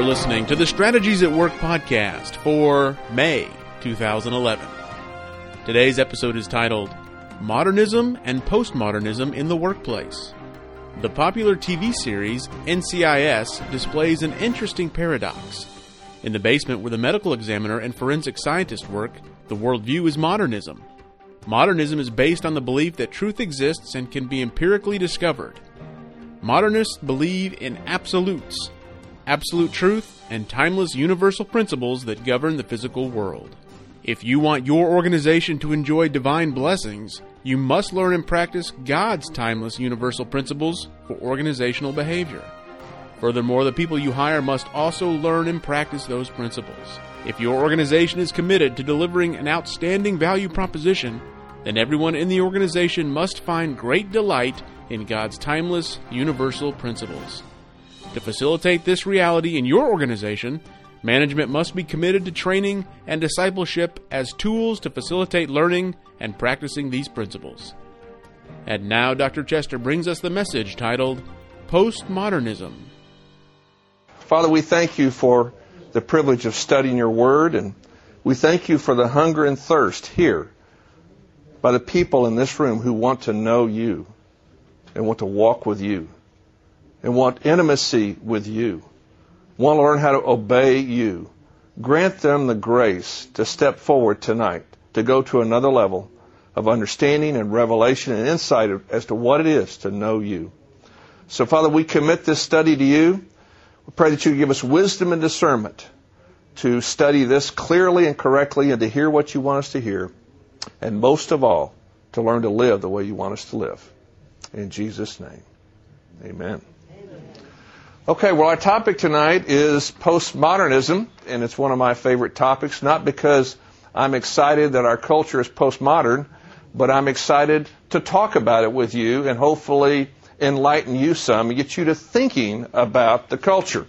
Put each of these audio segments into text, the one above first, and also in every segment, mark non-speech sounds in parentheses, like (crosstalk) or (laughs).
are listening to the Strategies at Work podcast for May 2011. Today's episode is titled Modernism and Postmodernism in the Workplace. The popular TV series NCIS displays an interesting paradox. In the basement where the medical examiner and forensic scientist work, the worldview is modernism. Modernism is based on the belief that truth exists and can be empirically discovered. Modernists believe in absolutes, absolute truth, and timeless universal principles that govern the physical world. If you want your organization to enjoy divine blessings, you must learn and practice God's timeless universal principles for organizational behavior. Furthermore, the people you hire must also learn and practice those principles. If your organization is committed to delivering an outstanding value proposition, then everyone in the organization must find great delight in God's timeless, universal principles. To facilitate this reality in your organization, management must be committed to training and discipleship as tools to facilitate learning and practicing these principles. And now, Dr. Chester brings us the message titled Postmodernism. Father, we thank you for the privilege of studying your word, and we thank you for the hunger and thirst here by the people in this room who want to know you and want to walk with you and want intimacy with you, want to learn how to obey you. Grant them the grace to step forward tonight, to go to another level of understanding and revelation and insight as to what it is to know you. So, Father, we commit this study to you. We pray that you give us wisdom and discernment to study this clearly and correctly and to hear what you want us to hear. And most of all, to learn to live the way you want us to live. In Jesus' name, amen. Okay, well, our topic tonight is postmodernism, and it's one of my favorite topics, not because I'm excited that our culture is postmodern, but I'm excited to talk about it with you and hopefully enlighten you some and get you to thinking about the culture.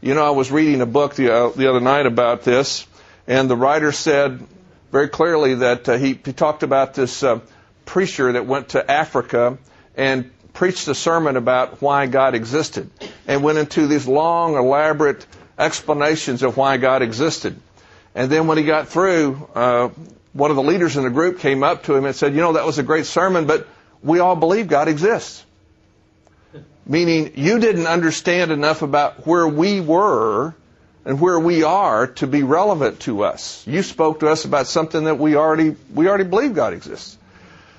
You know, I was reading a book the, uh, the other night about this, and the writer said very clearly that uh, he, he talked about this uh, preacher that went to Africa and preached a sermon about why God existed and went into these long, elaborate explanations of why God existed. And then when he got through, uh, one of the leaders in the group came up to him and said, You know, that was a great sermon, but we all believe God exists. Meaning, you didn't understand enough about where we were and where we are to be relevant to us. You spoke to us about something that we already, we already believe God exists.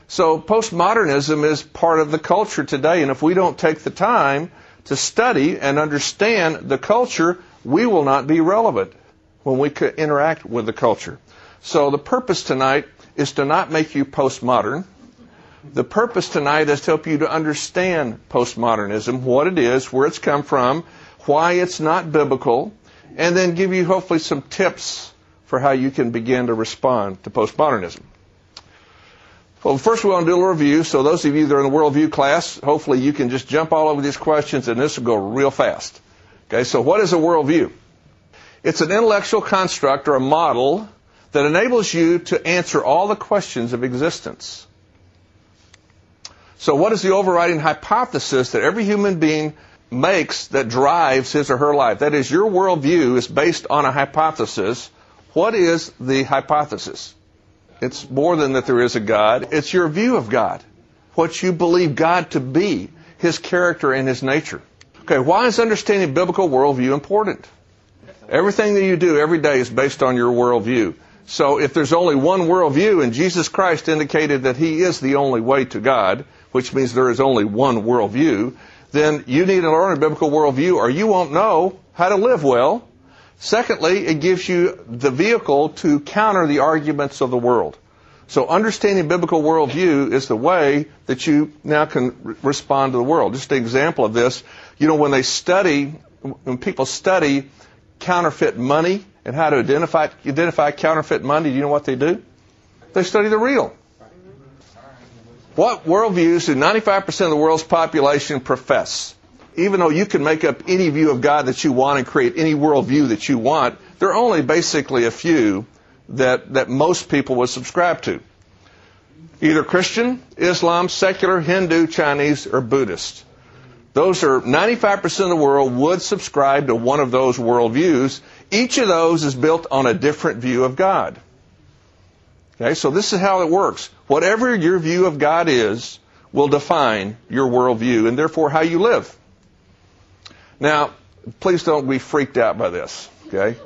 So postmodernism is part of the culture today, and if we don't take the time to study and understand the culture, we will not be relevant when we interact with the culture. So the purpose tonight is to not make you postmodern. The purpose tonight is to help you to understand postmodernism, what it is, where it's come from, why it's not biblical, and then give you hopefully some tips for how you can begin to respond to postmodernism. Well, first we want to do a little review. So those of you that are in the worldview class, hopefully you can just jump all over these questions and this will go real fast. Okay, so what is a worldview? It's an intellectual construct or a model that enables you to answer all the questions of existence. So what is the overriding hypothesis that every human being makes that drives his or her life. That is, your worldview is based on a hypothesis. What is the hypothesis? It's more than that there is a God. It's your view of God. What you believe God to be, His character and His nature. Okay, why is understanding biblical worldview important? Everything that you do every day is based on your worldview. So if there's only one worldview and Jesus Christ indicated that He is the only way to God, which means there is only one worldview, then you need to learn a biblical worldview or you won't know how to live well. Secondly, it gives you the vehicle to counter the arguments of the world. So understanding biblical worldview is the way that you now can respond to the world. Just an example of this, you know, when they study, when people study counterfeit money and how to identify, identify counterfeit money, do you know what they do? They study the real. What worldviews do 95% of the world's population profess? Even though you can make up any view of God that you want and create any worldview that you want, there are only basically a few that, that most people would subscribe to. Either Christian, Islam, secular, Hindu, Chinese, or Buddhist. Those are 95% of the world would subscribe to one of those worldviews. Each of those is built on a different view of God. Okay, so this is how it works. Whatever your view of God is will define your worldview and therefore how you live. Now, please don't be freaked out by this. Okay?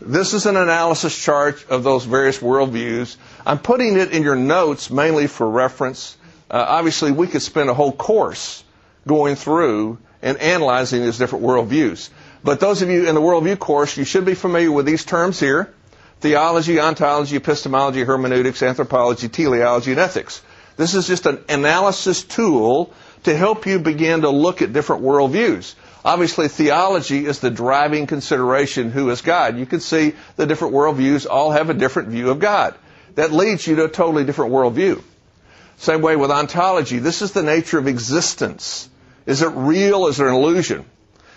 This is an analysis chart of those various worldviews. I'm putting it in your notes mainly for reference. Uh, obviously, we could spend a whole course going through and analyzing these different worldviews. But those of you in the worldview course, you should be familiar with these terms here. Theology, ontology, epistemology, hermeneutics, anthropology, teleology, and ethics. This is just an analysis tool to help you begin to look at different worldviews. Obviously, theology is the driving consideration who is God. You can see the different worldviews all have a different view of God. That leads you to a totally different worldview. Same way with ontology. This is the nature of existence. Is it real? Is it an illusion?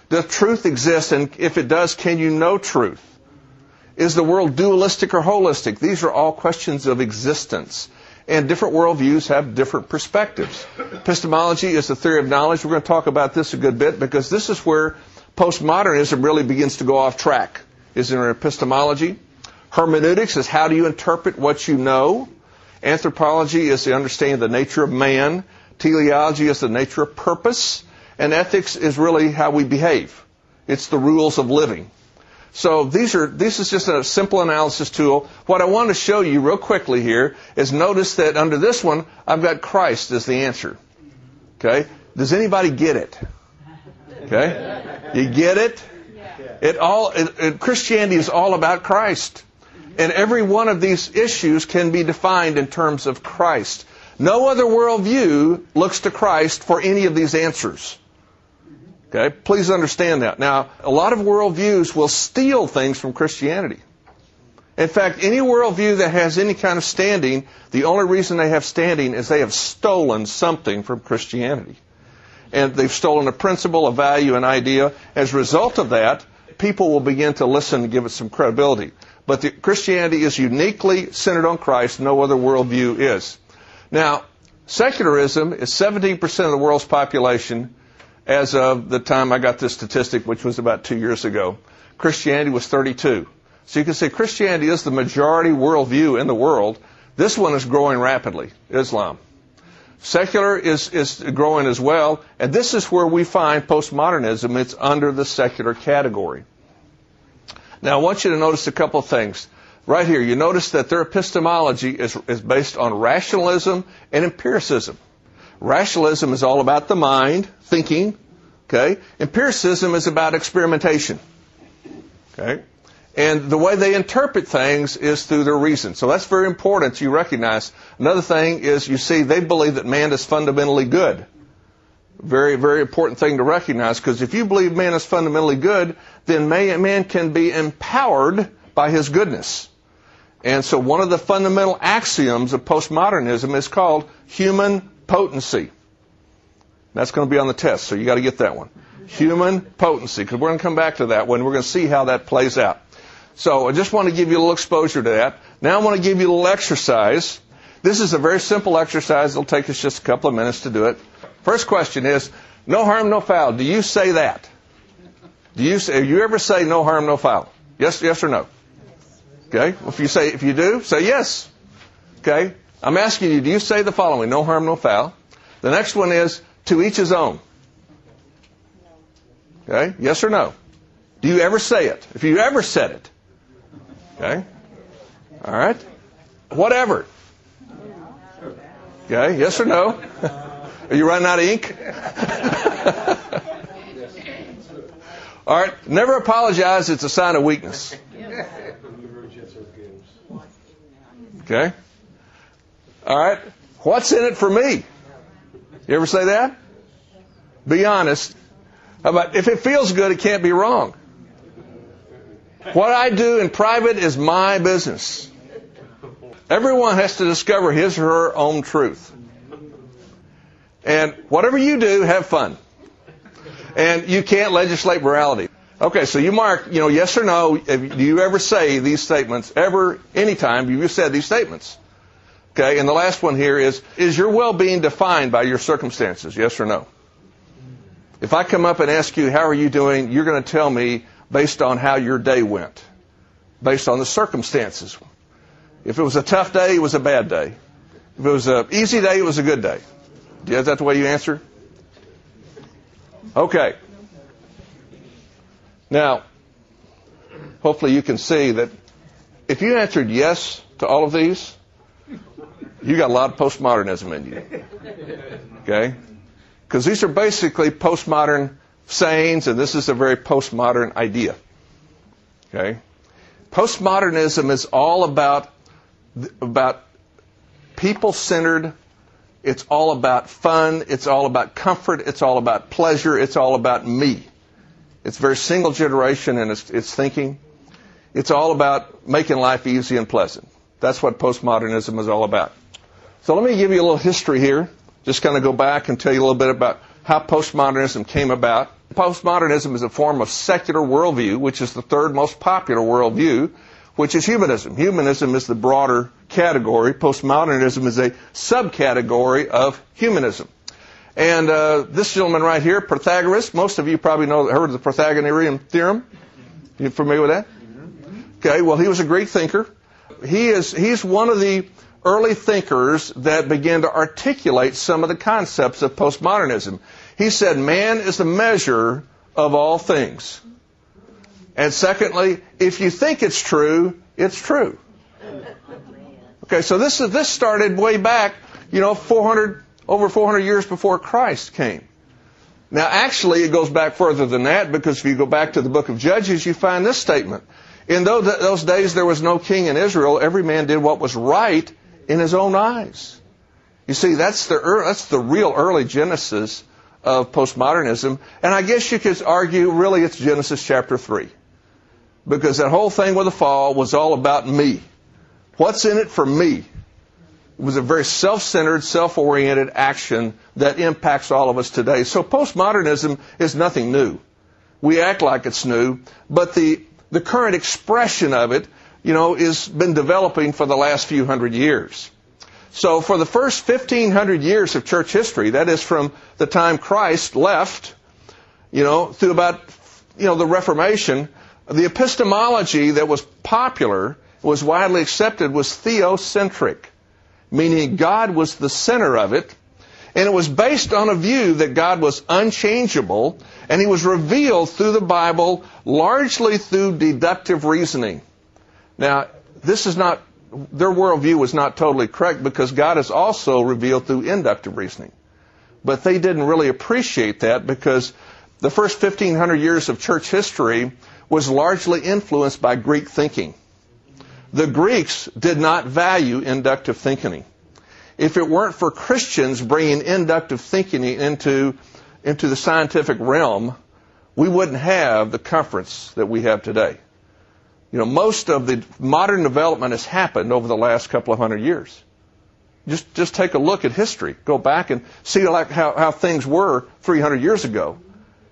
Does truth exist? And if it does, can you know truth? Is the world dualistic or holistic? These are all questions of existence. And different worldviews have different perspectives. Epistemology is the theory of knowledge. We're going to talk about this a good bit because this is where postmodernism really begins to go off track. Is there epistemology? Hermeneutics is how do you interpret what you know? Anthropology is the understanding of the nature of man. Teleology is the nature of purpose. And ethics is really how we behave. It's the rules of living. So these are, this is just a simple analysis tool. What I want to show you real quickly here is notice that under this one, I've got Christ as the answer. Okay? Does anybody get it? Okay? You get it? It all, it, it, Christianity is all about Christ. And every one of these issues can be defined in terms of Christ. No other worldview looks to Christ for any of these answers. Okay? Please understand that. Now, a lot of worldviews will steal things from Christianity. In fact, any worldview that has any kind of standing, the only reason they have standing is they have stolen something from Christianity. And they've stolen a principle, a value, an idea. As a result of that, people will begin to listen and give it some credibility. But the, Christianity is uniquely centered on Christ. No other worldview is. Now, secularism is 17% of the world's population as of the time I got this statistic, which was about two years ago. Christianity was 32. So you can say Christianity is the majority worldview in the world. This one is growing rapidly, Islam. Secular is, is growing as well, and this is where we find postmodernism. It's under the secular category. Now, I want you to notice a couple things. Right here, you notice that their epistemology is, is based on rationalism and empiricism. Rationalism is all about the mind, thinking. Okay? Empiricism is about experimentation. Okay? And the way they interpret things is through their reason. So that's very important you recognize. Another thing is you see they believe that man is fundamentally good. Very, very important thing to recognize because if you believe man is fundamentally good, then man can be empowered by his goodness. And so one of the fundamental axioms of postmodernism is called human potency. That's going to be on the test, so you got to get that one. Human potency, because we're going to come back to that one. We're going to see how that plays out. So I just want to give you a little exposure to that. Now I want to give you a little exercise. This is a very simple exercise. It'll take us just a couple of minutes to do it. First question is, no harm, no foul. Do you say that? Do you say, you ever say no harm, no foul? Yes, yes or no? Okay. Well, if you say, if you do, say yes. Okay. I'm asking you, do you say the following? No harm, no foul. The next one is to each his own. Okay? Yes or no? Do you ever say it? If you ever said it. Okay? All right? Whatever. Okay? Yes or no? (laughs) Are you running out of ink? (laughs) All right. Never apologize. It's a sign of weakness. (laughs) Okay? All right? What's in it for me? You ever say that? Be honest. About if it feels good, it can't be wrong. What I do in private is my business. Everyone has to discover his or her own truth. And whatever you do, have fun. And you can't legislate morality. Okay, so you mark, you know, yes or no. Do you ever say these statements? Ever, anytime, you said these statements? Okay, and the last one here is, is your well-being defined by your circumstances? Yes or no? If I come up and ask you, how are you doing? You're going to tell me based on how your day went, based on the circumstances. If it was a tough day, it was a bad day. If it was an easy day, it was a good day. Is that the way you answer? Okay. Now, hopefully you can see that if you answered yes to all of these, you got a lot of postmodernism in you. Okay? Because these are basically postmodern sayings, and this is a very postmodern idea. Okay? Postmodernism is all about, about people centered. It's all about fun. It's all about comfort. It's all about pleasure. It's all about me. It's very single generation in its, its thinking. It's all about making life easy and pleasant. That's what postmodernism is all about. So let me give you a little history here. Just kind of go back and tell you a little bit about how postmodernism came about. Postmodernism is a form of secular worldview, which is the third most popular worldview, which is humanism. Humanism is the broader category. Postmodernism is a subcategory of humanism. And uh, this gentleman right here, Pythagoras, most of you probably know heard of the Pythagorean theorem. You familiar with that? Okay, well, he was a Greek thinker. He is he's one of the early thinkers that began to articulate some of the concepts of postmodernism. He said, man is the measure of all things. And secondly, if you think it's true, it's true. Okay, so this is, this started way back, you know, 400, over 400 years before Christ came. Now, actually, it goes back further than that because if you go back to the book of Judges, you find this statement. In those days, there was no king in Israel. Every man did what was right in his own eyes. You see, that's the, that's the real early genesis of postmodernism. And I guess you could argue really it's Genesis chapter 3. Because that whole thing with the fall was all about me. What's in it for me? It was a very self-centered, self-oriented action that impacts all of us today. So postmodernism is nothing new. We act like it's new, but the, the current expression of it you know, has been developing for the last few hundred years. So for the first 1500 years of church history, that is from the time Christ left, you know, through about, you know, the Reformation, the epistemology that was popular, was widely accepted, was theocentric, meaning God was the center of it, and it was based on a view that God was unchangeable, and He was revealed through the Bible largely through deductive reasoning. Now, this is not, their worldview was not totally correct because God is also revealed through inductive reasoning. But they didn't really appreciate that because the first 1500 years of church history was largely influenced by Greek thinking. The Greeks did not value inductive thinking. If it weren't for Christians bringing inductive thinking into, into the scientific realm, we wouldn't have the conference that we have today. You know, most of the modern development has happened over the last couple of hundred years. Just, just take a look at history. Go back and see like how, how things were 300 years ago,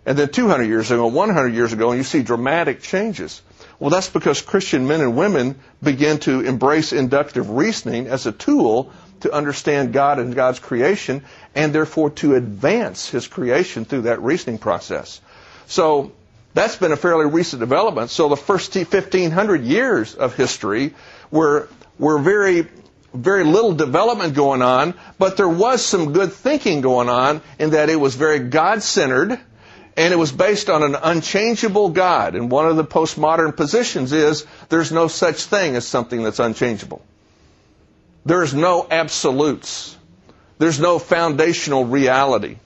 and then 200 years ago, 100 years ago, and you see dramatic changes. Well, that's because Christian men and women begin to embrace inductive reasoning as a tool to understand God and God's creation, and therefore to advance His creation through that reasoning process. So that's been a fairly recent development. So the first 1500 years of history were, were very, very little development going on, but there was some good thinking going on in that it was very God-centered and it was based on an unchangeable God. And one of the postmodern positions is there's no such thing as something that's unchangeable. There's no absolutes. There's no foundational reality.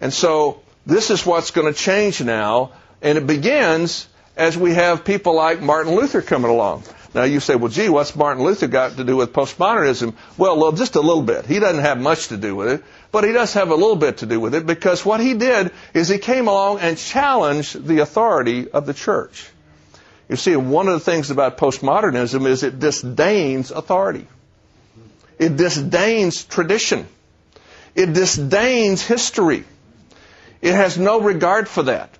And so this is what's going to change now and it begins as we have people like Martin Luther coming along. Now you say, well, gee, what's Martin Luther got to do with postmodernism? Well, just a little bit. He doesn't have much to do with it, but he does have a little bit to do with it because what he did is he came along and challenged the authority of the church. You see, one of the things about postmodernism is it disdains authority. It disdains tradition. It disdains history. It has no regard for that.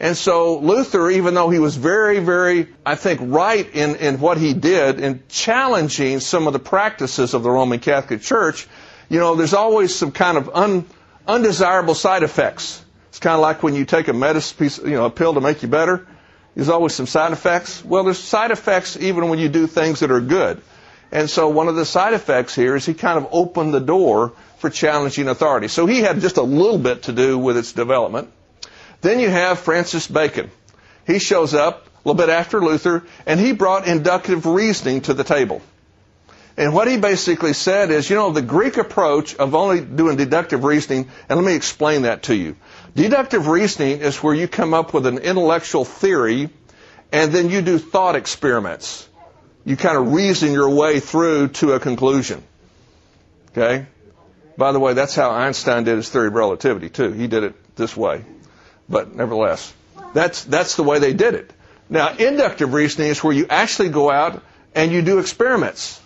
And so Luther, even though he was very, very, I think, right in, in what he did in challenging some of the practices of the Roman Catholic Church, you know, there's always some kind of un, undesirable side effects. It's kind of like when you take a medicine piece, you know, a pill to make you better. There's always some side effects. Well, there's side effects even when you do things that are good. And so one of the side effects here is he kind of opened the door for challenging authority. So he had just a little bit to do with its development. Then you have Francis Bacon. He shows up a little bit after Luther, and he brought inductive reasoning to the table. And what he basically said is, you know, the Greek approach of only doing deductive reasoning, and let me explain that to you. Deductive reasoning is where you come up with an intellectual theory and then you do thought experiments. You kind of reason your way through to a conclusion. Okay? By the way, that's how Einstein did his theory of relativity too. He did it this way. But nevertheless, that's, that's the way they did it. Now, inductive reasoning is where you actually go out and you do experiments.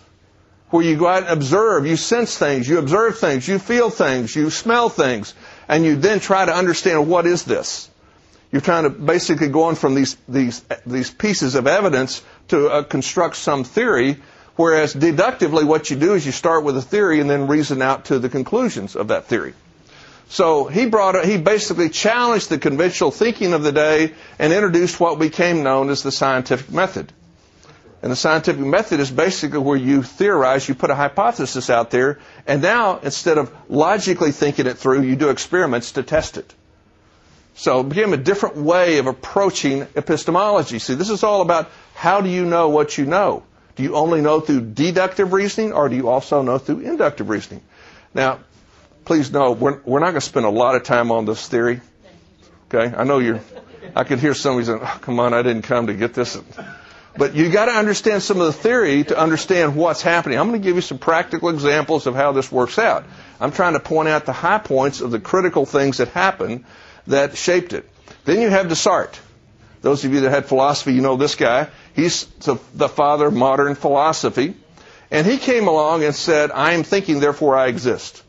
Where you go out and observe, you sense things, you observe things, you feel things, you smell things, and you then try to understand what is this. You're trying to basically go on from these, these, these pieces of evidence to uh, construct some theory, whereas deductively what you do is you start with a theory and then reason out to the conclusions of that theory. So he brought he basically challenged the conventional thinking of the day and introduced what became known as the scientific method. And the scientific method is basically where you theorize, you put a hypothesis out there, and now instead of logically thinking it through, you do experiments to test it. So it became a different way of approaching epistemology. See, this is all about how do you know what you know? Do you only know through deductive reasoning or do you also know through inductive reasoning? Now, please know, we're, we're not going to spend a lot of time on this theory. Okay? I know you're, I could hear somebody saying, oh, come on, I didn't come to get this. But you got to understand some of the theory to understand what's happening. I'm going to give you some practical examples of how this works out. I'm trying to point out the high points of the critical things that happen that shaped it. Then you have Descartes. Those of you that had philosophy, you know this guy. He's the father of modern philosophy. And he came along and said, I am thinking, therefore I exist.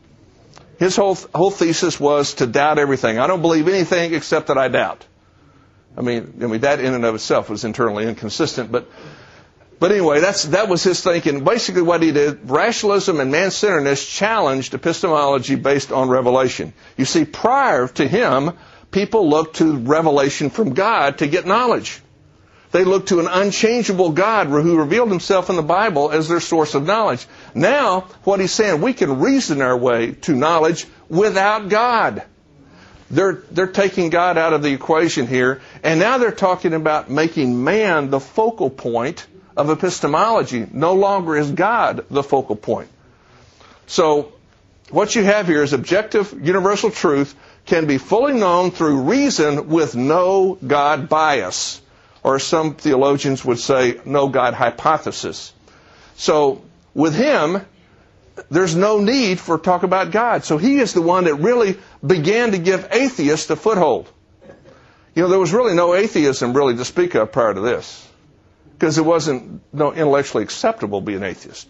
His whole, whole thesis was to doubt everything. I don't believe anything except that I doubt. I mean, I mean that in and of itself was internally inconsistent, but but anyway, that's that was his thinking. Basically, what he did, rationalism and man-centeredness challenged epistemology based on revelation. You see, prior to him, people looked to revelation from God to get knowledge. They looked to an unchangeable God who revealed himself in the Bible as their source of knowledge. Now, what he's saying, we can reason our way to knowledge without God. They're, they're taking God out of the equation here, and now they're talking about making man the focal point of epistemology. No longer is God the focal point. So, what you have here is objective universal truth can be fully known through reason with no God bias or some theologians would say, no God hypothesis. So with him, there's no need for talk about God. So he is the one that really began to give atheists a foothold. You know, there was really no atheism really to speak of prior to this. Because it wasn't no intellectually acceptable to be an atheist.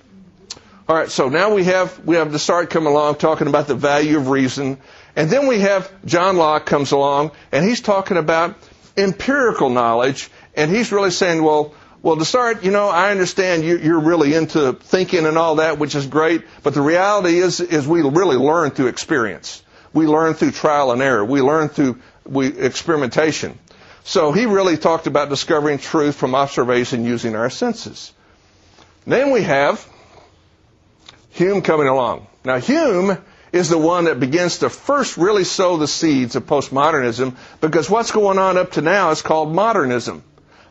All right, so now we have we have Descartes come along talking about the value of reason, and then we have John Locke comes along and he's talking about empirical knowledge and he's really saying, well, well, Descartes, you know, I understand you, you're really into thinking and all that, which is great, but the reality is, is we really learn through experience. We learn through trial and error. We learn through we, experimentation. So he really talked about discovering truth from observation using our senses. Then we have Hume coming along. Now Hume is the one that begins to first really sow the seeds of postmodernism because what's going on up to now is called modernism.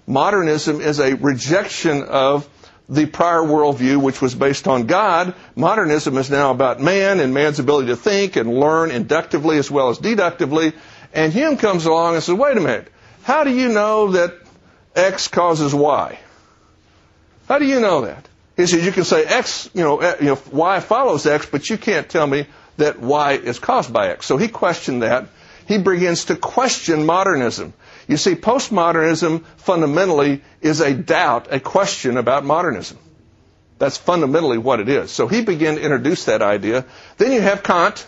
Modernism is a rejection of the prior worldview, which was based on God. Modernism is now about man and man's ability to think and learn inductively as well as deductively. And Hume comes along and says, wait a minute, how do you know that X causes Y? How do you know that? He says, you can say X, you know, eh, you know, Y follows X, but you can't tell me that Y is caused by X. So he questioned that. He begins to question modernism. You see, postmodernism fundamentally is a doubt, a question about modernism. That's fundamentally what it is. So he began to introduce that idea. Then you have Kant.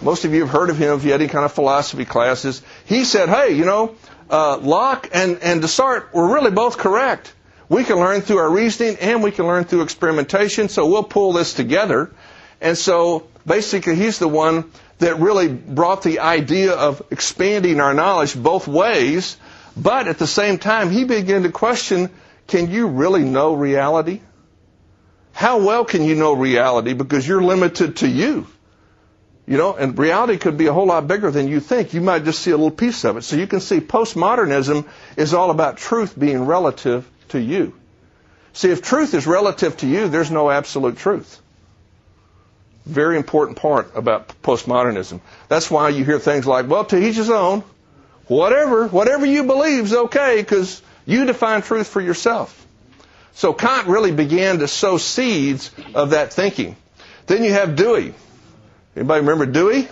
Most of you have heard of him if you had any kind of philosophy classes. He said, hey, you know, uh, Locke and, and Descartes were really both correct. We can learn through our reasoning and we can learn through experimentation, so we'll pull this together. And so basically he's the one that really brought the idea of expanding our knowledge both ways, but at the same time, he began to question, can you really know reality? How well can you know reality? Because you're limited to you. You know, and reality could be a whole lot bigger than you think. You might just see a little piece of it. So you can see postmodernism is all about truth being relative to you. See, if truth is relative to you, there's no absolute truth. Very important part about postmodernism. That's why you hear things like, well, to each his own. Whatever, whatever you believe is okay because you define truth for yourself. So Kant really began to sow seeds of that thinking. Then you have Dewey. Anybody remember Dewey?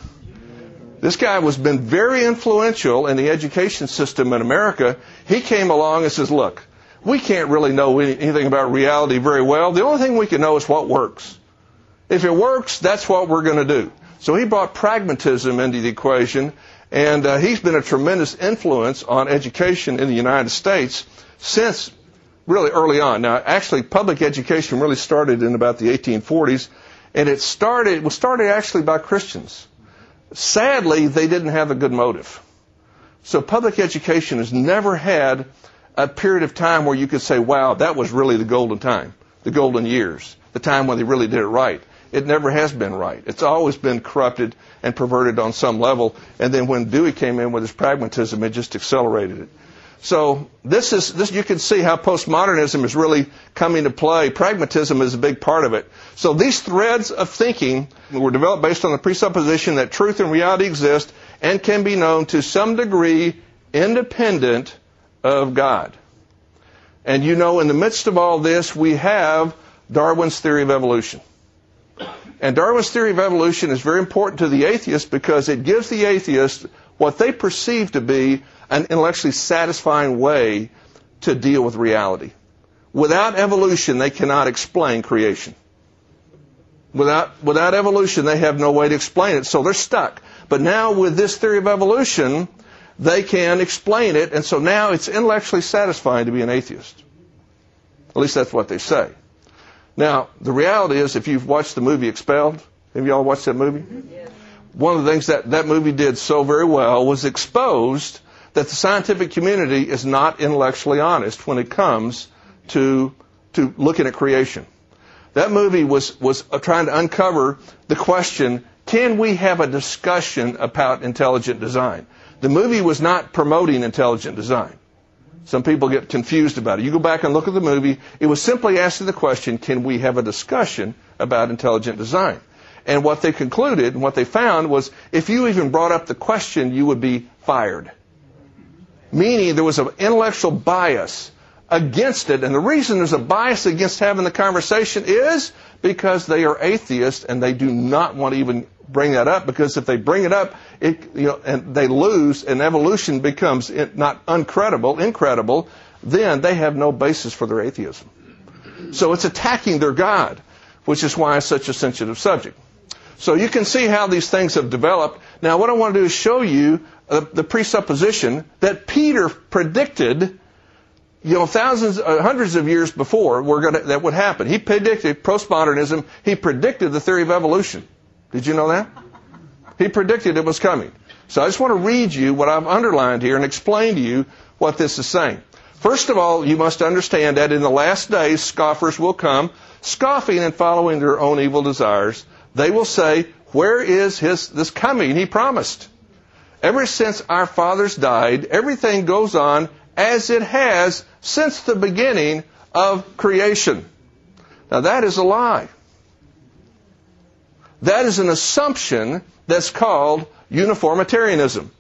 This guy was been very influential in the education system in America. He came along and says, look, we can't really know anything about reality very well. The only thing we can know is what works. If it works, that's what we're going to do. So he brought pragmatism into the equation, and uh, he's been a tremendous influence on education in the United States since really early on. Now, actually, public education really started in about the 1840s, and it started was started actually by Christians. Sadly, they didn't have a good motive. So public education has never had a period of time where you could say, wow, that was really the golden time, the golden years, the time when they really did it right. It never has been right. It's always been corrupted and perverted on some level. And then when Dewey came in with his pragmatism, it just accelerated it. So this is this you can see how postmodernism is really coming to play. Pragmatism is a big part of it. So these threads of thinking were developed based on the presupposition that truth and reality exist and can be known to some degree independent of God. And you know, in the midst of all this, we have Darwin's theory of evolution. And Darwin's theory of evolution is very important to the atheist because it gives the atheist what they perceive to be an intellectually satisfying way to deal with reality. Without evolution, they cannot explain creation. Without, without evolution, they have no way to explain it, so they're stuck. But now with this theory of evolution, they can explain it, and so now it's intellectually satisfying to be an atheist. At least that's what they say. Now, the reality is, if you've watched the movie Expelled, have you all watched that movie? Yes. One of the things that that movie did so very well was exposed that the scientific community is not intellectually honest when it comes to, to looking at creation. That movie was, was uh, trying to uncover the question, can we have a discussion about intelligent design? The movie was not promoting intelligent design. Some people get confused about it. You go back and look at the movie, it was simply asking the question, can we have a discussion about intelligent design? And what they concluded and what they found was if you even brought up the question, you would be fired meaning there was an intellectual bias against it. And the reason there's a bias against having the conversation is because they are atheists and they do not want to even bring that up because if they bring it up, it, you know, and they lose and evolution becomes not uncredible, incredible, then they have no basis for their atheism. So it's attacking their God, which is why it's such a sensitive subject. So you can see how these things have developed. Now what I want to do is show you uh, the presupposition that Peter predicted, you know, thousands, uh, hundreds of years before we're gonna, that would happen. He predicted postmodernism. He predicted the theory of evolution. Did you know that? He predicted it was coming. So I just want to read you what I've underlined here and explain to you what this is saying. First of all, you must understand that in the last days, scoffers will come, scoffing and following their own evil desires. They will say, where is his, this coming he promised? Ever since our fathers died, everything goes on as it has since the beginning of creation. Now that is a lie. That is an assumption that's called uniformitarianism.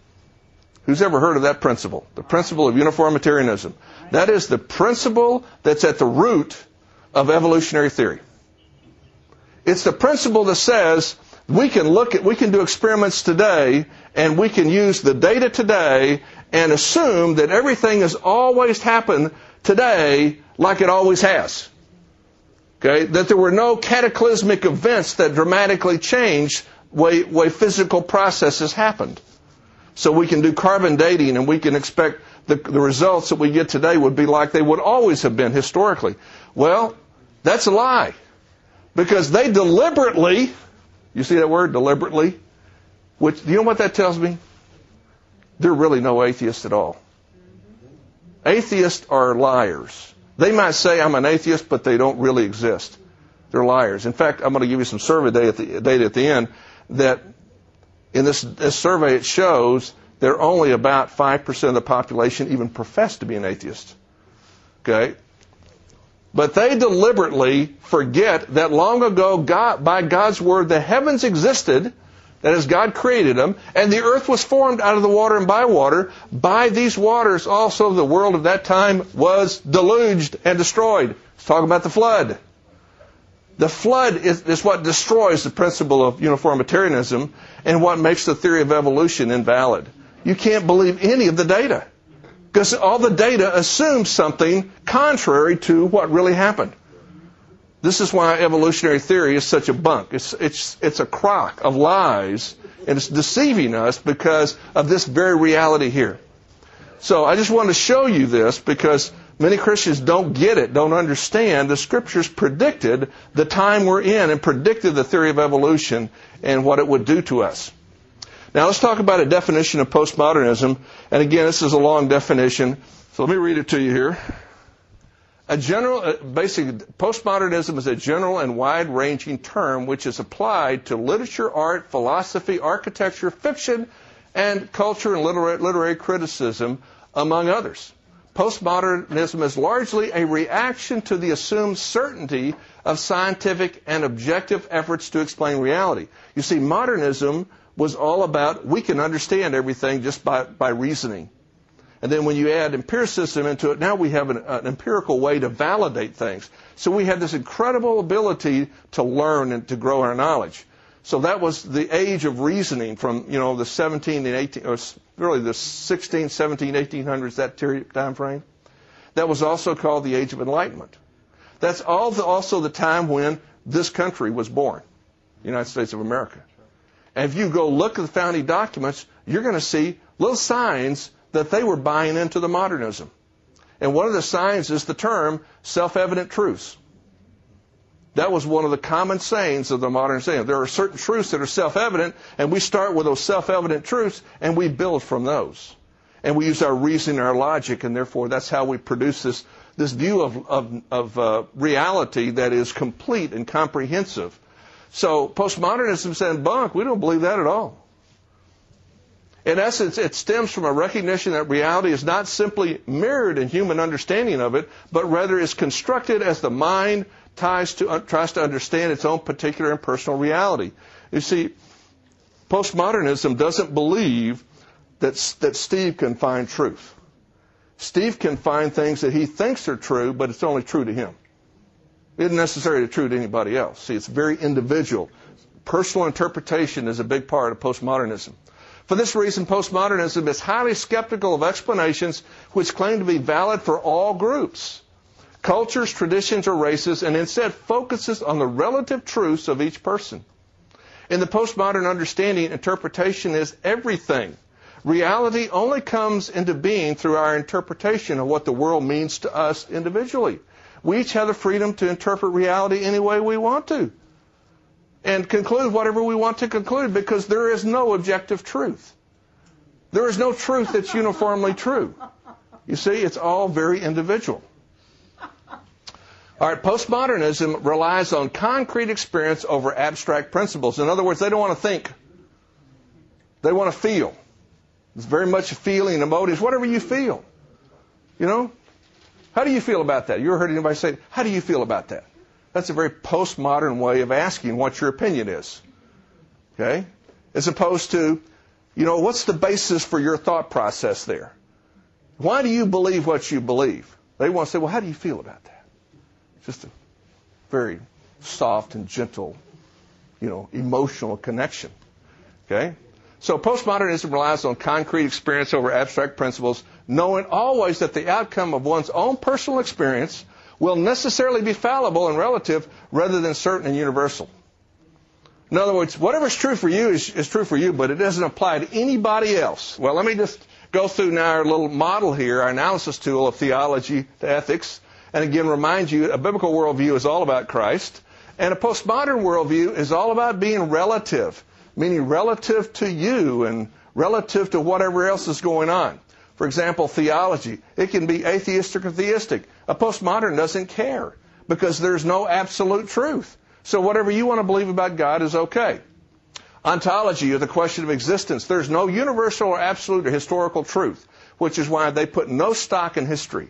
Who's ever heard of that principle? The principle of uniformitarianism. That is the principle that's at the root of evolutionary theory. It's the principle that says we can look at, we can do experiments today and we can use the data today and assume that everything has always happened today like it always has. Okay? That there were no cataclysmic events that dramatically changed way, way physical processes happened. So we can do carbon dating and we can expect the, the results that we get today would be like they would always have been historically. Well, that's a lie. Because they deliberately you see that word? Deliberately? Which, do you know what that tells me? There are really no atheists at all. Atheists are liars. They might say, I'm an atheist, but they don't really exist. They're liars. In fact, I'm going to give you some survey data at the, data at the end that in this, this survey it shows that only about 5% of the population even profess to be an atheist. Okay? But they deliberately forget that long ago, God, by God's word, the heavens existed, that is, God created them, and the earth was formed out of the water and by water. By these waters also the world of that time was deluged and destroyed. Let's talk about the flood. The flood is, is what destroys the principle of uniformitarianism and what makes the theory of evolution invalid. You can't believe any of the data. Because all the data assumes something contrary to what really happened. This is why evolutionary theory is such a bunk. It's, it's, it's a crock of lies, and it's deceiving us because of this very reality here. So I just want to show you this because many Christians don't get it, don't understand. The scriptures predicted the time we're in and predicted the theory of evolution and what it would do to us. Now let's talk about a definition of postmodernism. And again, this is a long definition. So let me read it to you here. A general, uh, basically, postmodernism is a general and wide-ranging term which is applied to literature, art, philosophy, architecture, fiction, and culture and literary, literary criticism, among others. Postmodernism is largely a reaction to the assumed certainty of scientific and objective efforts to explain reality. You see, modernism was all about we can understand everything just by, by reasoning. And then when you add empiricism into it, now we have an, an, empirical way to validate things. So we had this incredible ability to learn and to grow our knowledge. So that was the age of reasoning from, you know, the 17 and 18, or really the 16, 17, 1800s, that time frame. That was also called the age of enlightenment. That's the, also the time when this country was born, the United States of America. And if you go look at the founding documents, you're going to see little signs that they were buying into the modernism. And one of the signs is the term self-evident truths. That was one of the common sayings of the modern saying. There are certain truths that are self-evident, and we start with those self-evident truths, and we build from those. And we use our reasoning, our logic, and therefore that's how we produce this, this view of, of, of uh, reality that is complete and comprehensive so postmodernism said, bunk, we don't believe that at all. In essence, it stems from a recognition that reality is not simply mirrored in human understanding of it, but rather is constructed as the mind tries to, uh, tries to understand its own particular and personal reality. You see, postmodernism doesn't believe that, that Steve can find truth. Steve can find things that he thinks are true, but it's only true to him. It isn't necessarily true to anybody else. See, it's very individual. Personal interpretation is a big part of postmodernism. For this reason, postmodernism is highly skeptical of explanations which claim to be valid for all groups, cultures, traditions, or races, and instead focuses on the relative truths of each person. In the postmodern understanding, interpretation is everything. Reality only comes into being through our interpretation of what the world means to us individually. We each have the freedom to interpret reality any way we want to and conclude whatever we want to conclude because there is no objective truth. There is no truth that's uniformly true. You see, it's all very individual. All right, postmodernism relies on concrete experience over abstract principles. In other words, they don't want to think. They want to feel. It's very much feeling, emotions, whatever you feel. You know, how do you feel about that? You ever heard anybody say, How do you feel about that? That's a very postmodern way of asking what your opinion is. Okay? As opposed to, you know, what's the basis for your thought process there? Why do you believe what you believe? They want to say, well, how do you feel about that? Just a very soft and gentle, you know, emotional connection. Okay? So postmodernism relies on concrete experience over abstract principles, knowing always that the outcome of one's own personal experience will necessarily be fallible and relative rather than certain and universal. In other words, whatever's true for you is, is true for you, but it doesn't apply to anybody else. Well, let me just go through now our little model here, our analysis tool of theology to ethics, and again remind you a biblical worldview is all about Christ, and a postmodern worldview is all about being relative meaning relative to you and relative to whatever else is going on. For example, theology. It can be atheistic or theistic. A postmodern doesn't care because there's no absolute truth. So whatever you want to believe about God is okay. Ontology, or the question of existence. There's no universal or absolute or historical truth, which is why they put no stock in history.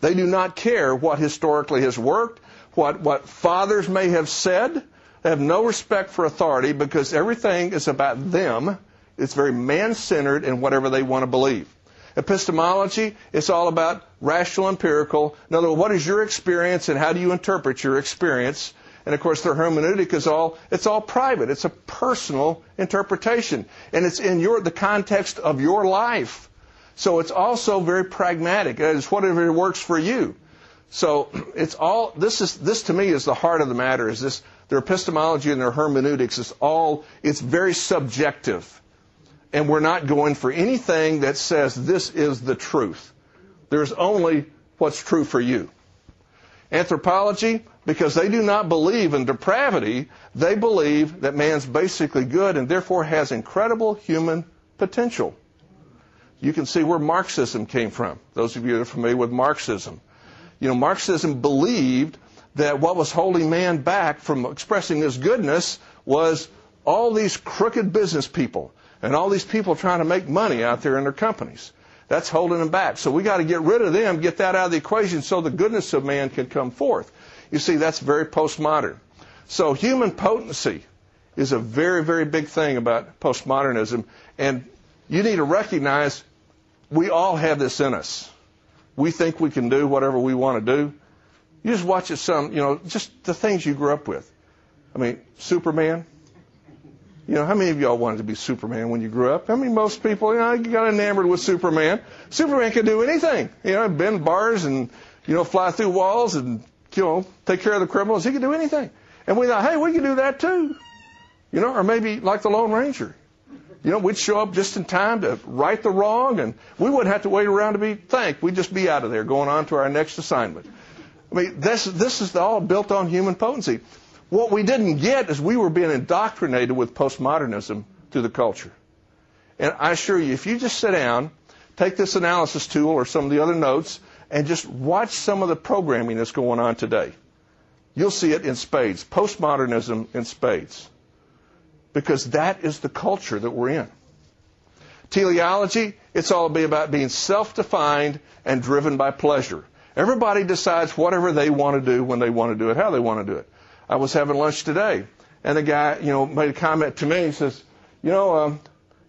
They do not care what historically has worked, what, what fathers may have said. They have no respect for authority because everything is about them. It's very man-centered in whatever they want to believe. Epistemology, it's all about rational empirical. In other words, what is your experience and how do you interpret your experience? And of course, their hermeneutic is all, it's all private. It's a personal interpretation. And it's in your, the context of your life. So it's also very pragmatic. It's whatever works for you. So (clears throat) it's all, this is, this to me is the heart of the matter is this, their epistemology and their hermeneutics is all, it's very subjective and we're not going for anything that says this is the truth. There's only what's true for you. Anthropology, because they do not believe in depravity, they believe that man's basically good and therefore has incredible human potential. You can see where Marxism came from. Those of you that are familiar with Marxism. You know, Marxism believed that what was holding man back from expressing his goodness was all these crooked business people and all these people trying to make money out there in their companies. That's holding them back. So we got to get rid of them, get that out of the equation so the goodness of man can come forth. You see, that's very postmodern. So human potency is a very, very big thing about postmodernism. And you need to recognize we all have this in us. We think we can do whatever we want to do. You just watch it some, you know, just the things you grew up with. I mean, Superman, you know, how many of y'all wanted to be Superman when you grew up? I mean, most people, you know, got enamored with Superman. Superman could do anything. You know, bend bars and, you know, fly through walls and, you know, take care of the criminals. He could do anything. And we thought, hey, we can do that too. You know, or maybe like the Lone Ranger. You know, we'd show up just in time to right the wrong and we wouldn't have to wait around to be thanked. We'd just be out of there going on to our next assignment. I mean, this, this is all built on human potency. What we didn't get is we were being indoctrinated with postmodernism through the culture. And I assure you, if you just sit down, take this analysis tool or some of the other notes, and just watch some of the programming that's going on today, you'll see it in spades. Postmodernism in spades. Because that is the culture that we're in. Teleology, it's all about being self-defined and driven by pleasure. Everybody decides whatever they want to do when they want to do it, how they want to do it. I was having lunch today, and the guy, you know, made a comment to me. He says, you know, um,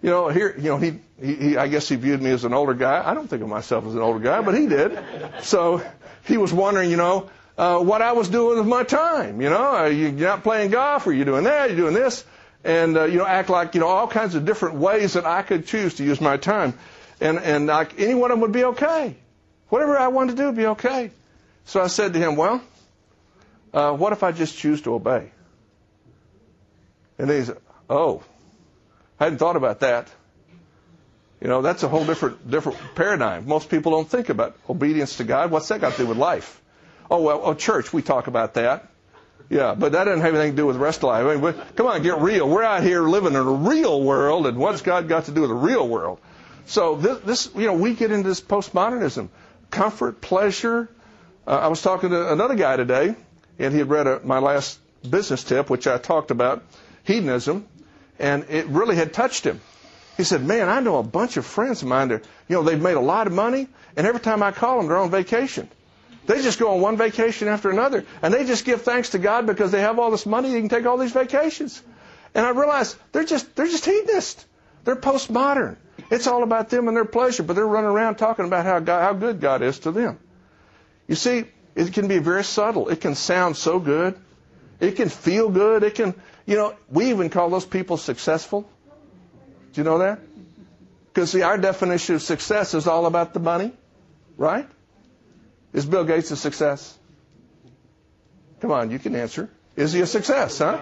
you know, here, you know, he, he, he, I guess he viewed me as an older guy. I don't think of myself as an older guy, but he did. So he was wondering, you know, uh, what I was doing with my time. You know, are you not playing golf? Are you doing that? Are you doing this? And uh, you know, act like you know all kinds of different ways that I could choose to use my time, and and like any one of them would be okay. Whatever I wanted to do would be okay. So I said to him, well, uh, what if I just choose to obey? And he said, oh, I hadn't thought about that. You know, that's a whole different different paradigm. Most people don't think about obedience to God. What's that got to do with life? Oh well, oh, church, we talk about that. Yeah, but that doesn't have anything to do with the rest of life. I mean, come on, get real. We're out here living in a real world, and what's God got to do with the real world? So this, this you know, we get into this postmodernism, comfort, pleasure. Uh, I was talking to another guy today and he had read a, my last business tip, which I talked about hedonism, and it really had touched him. He said, "Man, I know a bunch of friends of mine that you know they've made a lot of money, and every time I call them, they're on vacation. They just go on one vacation after another, and they just give thanks to God because they have all this money. They can take all these vacations." And I realized they're just they're just hedonists. They're postmodern. It's all about them and their pleasure, but they're running around talking about how God, how good God is to them. You see, it can be very subtle. It can sound so good. It can feel good. It can, you know, we even call those people successful. Do you know that? Because see, our definition of success is all about the money, right? Is Bill Gates a success? Come on, you can answer. Is he a success, huh?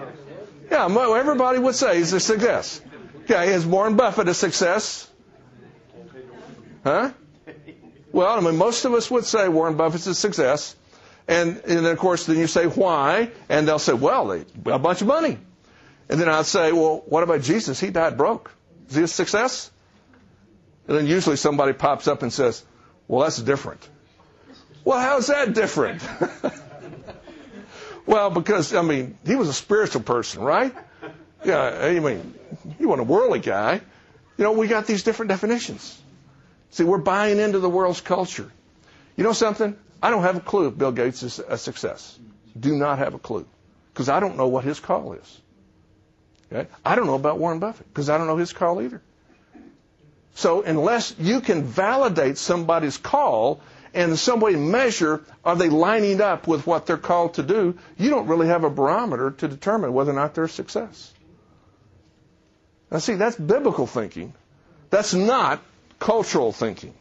Yeah, everybody would say he's a success. Okay, is Warren Buffett a success? Huh? Well, I mean, most of us would say Warren Buffett's a success. And, and of course, then you say why, and they'll say, well, they, a bunch of money. And then I'd say, well, what about Jesus? He died broke. Is he a success? And then usually somebody pops up and says, well, that's different. Well, how's that different? (laughs) well, because, I mean, he was a spiritual person, right? Yeah, I mean, he wasn't a worldly guy. You know, we got these different definitions. See, we're buying into the world's culture. You know something? I don't have a clue if Bill Gates is a success. Do not have a clue. Because I don't know what his call is. Okay? I don't know about Warren Buffett because I don't know his call either. So unless you can validate somebody's call and in some way measure are they lining up with what they're called to do, you don't really have a barometer to determine whether or not they're a success. Now see, that's biblical thinking. That's not cultural thinking.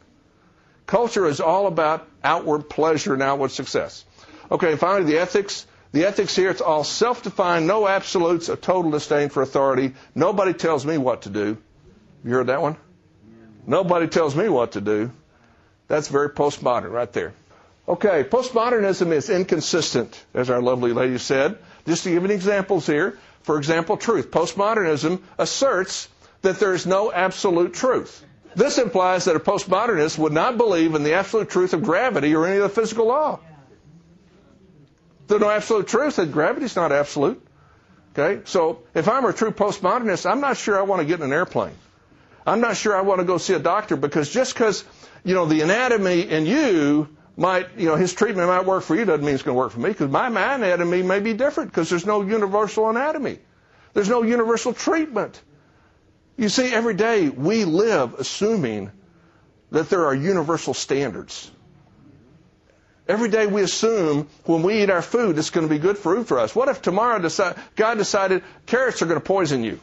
Culture is all about outward pleasure and outward success. Okay, finally, the ethics. The ethics here, it's all self-defined, no absolutes, a total disdain for authority. Nobody tells me what to do. You heard that one? Nobody tells me what to do. That's very postmodern right there. Okay, postmodernism is inconsistent, as our lovely lady said. Just to give you examples here. For example, truth. Postmodernism asserts that there is no absolute truth. This implies that a postmodernist would not believe in the absolute truth of gravity or any of the physical law. There's no absolute truth that gravity's not absolute. Okay? So if I'm a true postmodernist, I'm not sure I want to get in an airplane. I'm not sure I want to go see a doctor because just because, you know, the anatomy in you might, you know, his treatment might work for you doesn't mean it's going to work for me because my, my anatomy may be different because there's no universal anatomy. There's no universal treatment. You see, every day we live assuming that there are universal standards. Every day we assume when we eat our food, it's going to be good food for us. What if tomorrow decide, God decided carrots are going to poison you,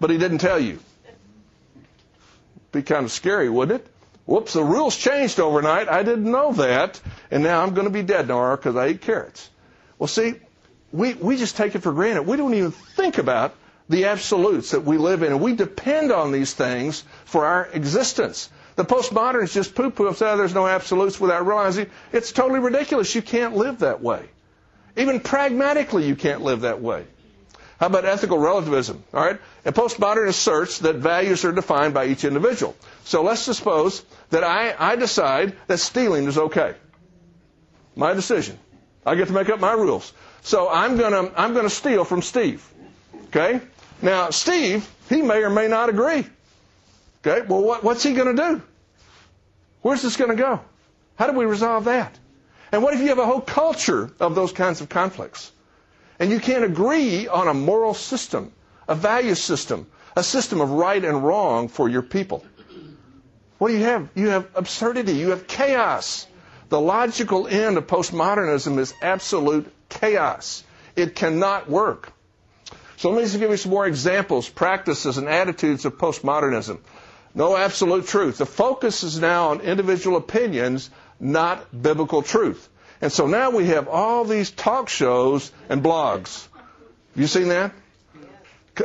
but He didn't tell you? Be kind of scary, wouldn't it? Whoops, the rules changed overnight. I didn't know that, and now I'm going to be dead tomorrow because I ate carrots. Well, see, we, we just take it for granted. We don't even think about the absolutes that we live in, and we depend on these things for our existence. The postmodernists just poo-poo and say oh, there's no absolutes without realizing it's totally ridiculous. You can't live that way. Even pragmatically, you can't live that way. How about ethical relativism? All right. A postmodern asserts that values are defined by each individual. So let's suppose that I, I decide that stealing is okay. My decision. I get to make up my rules. So I'm gonna I'm gonna steal from Steve. Okay? Now, Steve, he may or may not agree. Okay, well, what, what's he going to do? Where's this going to go? How do we resolve that? And what if you have a whole culture of those kinds of conflicts? And you can't agree on a moral system, a value system, a system of right and wrong for your people. What do you have? You have absurdity. You have chaos. The logical end of postmodernism is absolute chaos. It cannot work. So let me just give you some more examples, practices, and attitudes of postmodernism. No absolute truth. The focus is now on individual opinions, not biblical truth. And so now we have all these talk shows and blogs. Have you seen that?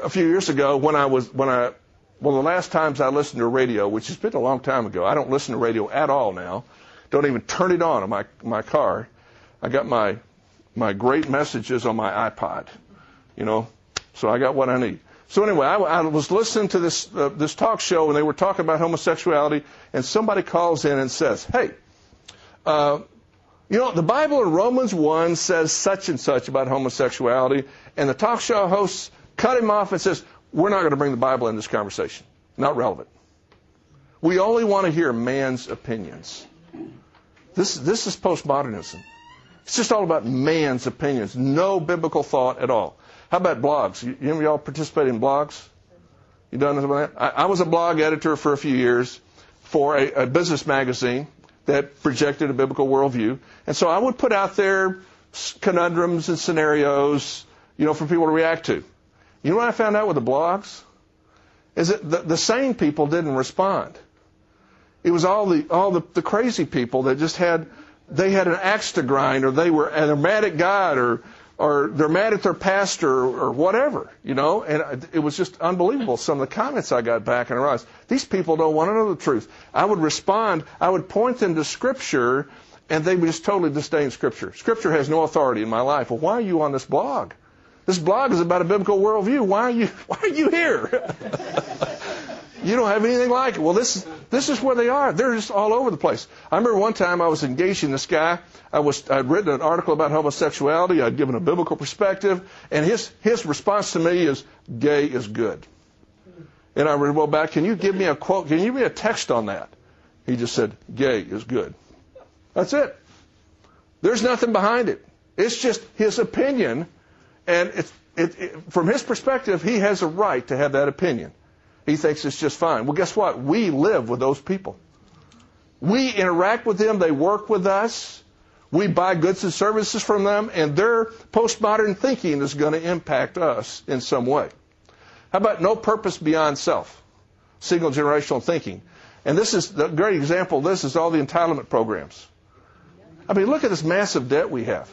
A few years ago, when I was, when I, well, the last times I listened to radio, which has been a long time ago, I don't listen to radio at all now. Don't even turn it on in my, my car. I got my, my great messages on my iPod. You know, so I got what I need. So anyway, I, I was listening to this uh, this talk show, and they were talking about homosexuality, and somebody calls in and says, "Hey, uh, you know, the Bible in Romans 1 says such and such about homosexuality, and the talk show host cut him off and says, We're not going to bring the Bible in this conversation. Not relevant. We only want to hear man's opinions. This, this is postmodernism. It's just all about man's opinions, no biblical thought at all. How about blogs? You, any of y'all participate in blogs? You done anything with that? I, I was a blog editor for a few years for a, a business magazine that projected a biblical worldview. And so I would put out there conundrums and scenarios, you know, for people to react to. You know what I found out with the blogs? Is that the, the sane people didn't respond. It was all the all the, the crazy people that just had they had an axe to grind, or they were they're mad at God, or or they're mad at their pastor or whatever, you know, and it was just unbelievable. Some of the comments I got back and I realized these people don't want to know the truth. I would respond, I would point them to Scripture, and they would just totally disdain Scripture. Scripture has no authority in my life. Well, why are you on this blog? This blog is about a biblical worldview. Why are you, (laughs) why are you here? (laughs) you don't have anything like it. Well, this, this is where they are. They're just all over the place. I remember one time I was engaging this guy. I was, I'd written an article about homosexuality. I'd given a biblical perspective. And his, his response to me is, gay is good. And I read, well, back, can you give me a quote? Can you give me a text on that? He just said, gay is good. That's it. There's nothing behind it. It's just his opinion. And it, it, from his perspective, he has a right to have that opinion. He thinks it's just fine. Well, guess what? We live with those people. We interact with them. They work with us. We buy goods and services from them, and their postmodern thinking is going to impact us in some way. How about no purpose beyond self? Single generational thinking. And this is the great example. This is all the entitlement programs. I mean, look at this massive debt we have.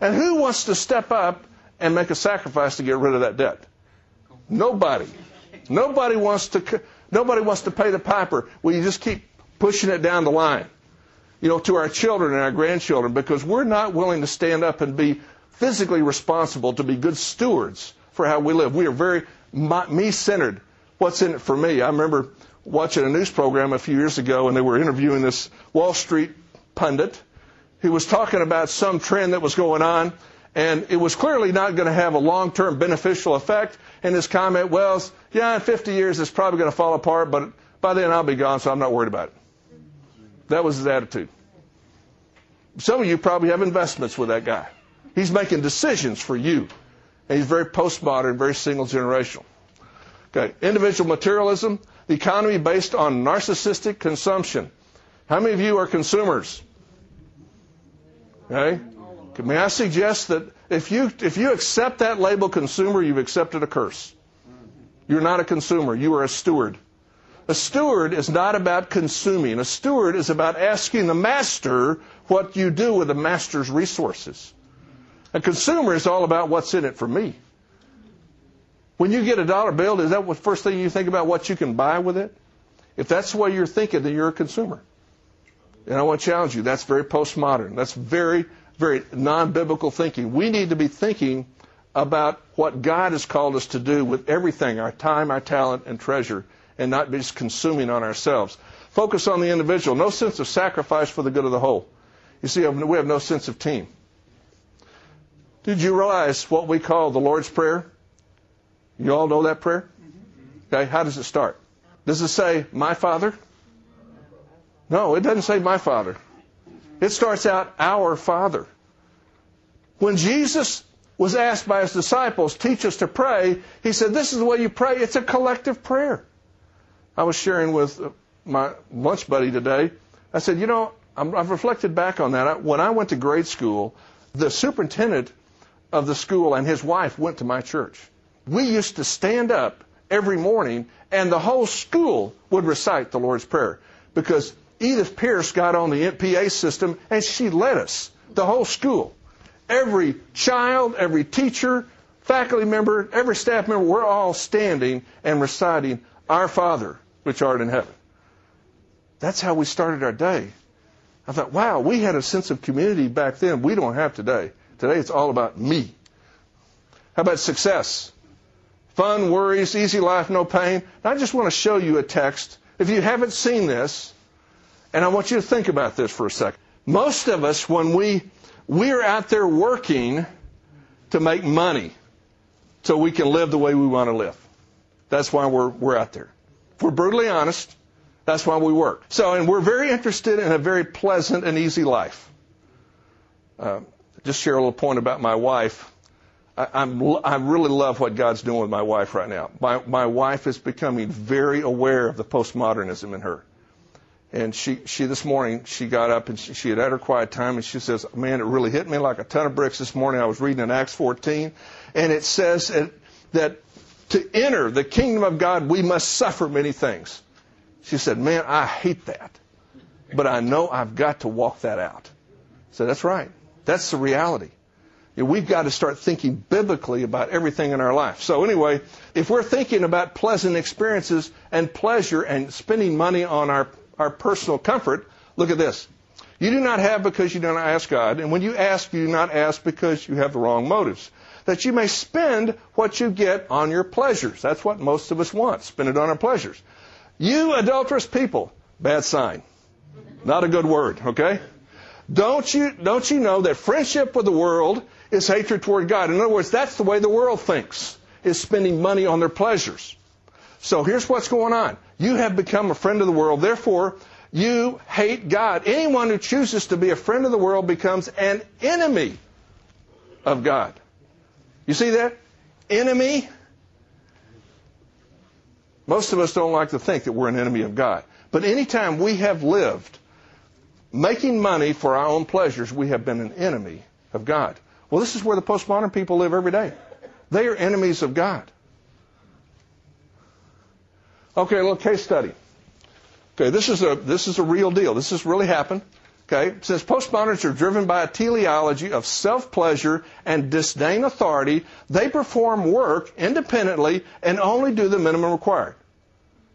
And who wants to step up and make a sacrifice to get rid of that debt? Nobody. Nobody wants to. Nobody wants to pay the piper. We just keep pushing it down the line, you know, to our children and our grandchildren because we're not willing to stand up and be physically responsible to be good stewards for how we live. We are very me-centered. What's in it for me? I remember watching a news program a few years ago, and they were interviewing this Wall Street pundit who was talking about some trend that was going on, and it was clearly not going to have a long-term beneficial effect. And his comment was, yeah, in 50 years it's probably going to fall apart, but by then I'll be gone, so I'm not worried about it. That was his attitude. Some of you probably have investments with that guy. He's making decisions for you. And he's very postmodern, very single generational. Okay, individual materialism, the economy based on narcissistic consumption. How many of you are consumers? Okay? May I suggest that if you, if you accept that label consumer, you've accepted a curse. You're not a consumer, you are a steward. A steward is not about consuming. A steward is about asking the master what you do with the master's resources. A consumer is all about what's in it for me. When you get a dollar bill, is that the first thing you think about what you can buy with it? If that's the way you're thinking, then you're a consumer. And I want to challenge you. That's very postmodern. That's very very non-biblical thinking. We need to be thinking about what God has called us to do with everything, our time, our talent, and treasure, and not just consuming on ourselves. Focus on the individual. No sense of sacrifice for the good of the whole. You see, we have no sense of team. Did you realize what we call the Lord's Prayer? You all know that prayer? Mm-hmm. Okay, how does it start? Does it say, My Father? No, it doesn't say, My Father. It starts out, Our Father. When Jesus was asked by his disciples, teach us to pray, he said, This is the way you pray. It's a collective prayer. I was sharing with my lunch buddy today. I said, You know, I've reflected back on that. When I went to grade school, the superintendent of the school and his wife went to my church. We used to stand up every morning, and the whole school would recite the Lord's Prayer because Edith Pierce got on the PA system and she led us, the whole school. Every child, every teacher, faculty member, every staff member, we're all standing and reciting, Our Father, which art in heaven. That's how we started our day. I thought, wow, we had a sense of community back then. We don't have today. Today it's all about me. How about success? Fun, worries, easy life, no pain. I just want to show you a text. If you haven't seen this, and I want you to think about this for a second. Most of us, when we, we're out there working to make money so we can live the way we want to live. That's why we're, we're out there. If we're brutally honest, that's why we work. So, and we're very interested in a very pleasant and easy life. Uh, just share a little point about my wife. I, I'm, I really love what God's doing with my wife right now. My, my wife is becoming very aware of the postmodernism in her. And she, she this morning, she got up and she, she had had her quiet time and she says, man, it really hit me like a ton of bricks this morning. I was reading in Acts 14 and it says that, that to enter the kingdom of God, we must suffer many things. She said, man, I hate that. But I know I've got to walk that out. So that's right. That's the reality. We've got to start thinking biblically about everything in our life. So anyway, if we're thinking about pleasant experiences and pleasure and spending money on our our personal comfort, look at this. You do not have because you do not ask God, and when you ask, you do not ask because you have the wrong motives. that you may spend what you get on your pleasures. That's what most of us want, spend it on our pleasures. You adulterous people, bad sign. Not a good word, okay? Don't you, don't you know that friendship with the world is hatred toward God? In other words, that's the way the world thinks, is spending money on their pleasures. So here's what's going on. You have become a friend of the world, therefore, you hate God. Anyone who chooses to be a friend of the world becomes an enemy of God. You see that? Enemy. Most of us don't like to think that we're an enemy of God. But anytime we have lived making money for our own pleasures, we have been an enemy of God. Well, this is where the postmodern people live every day. They are enemies of God. Okay, a little case study. Okay, this is a this is a real deal. This has really happened. Okay, since postmoderns are driven by a teleology of self-pleasure and disdain authority, they perform work independently and only do the minimum required.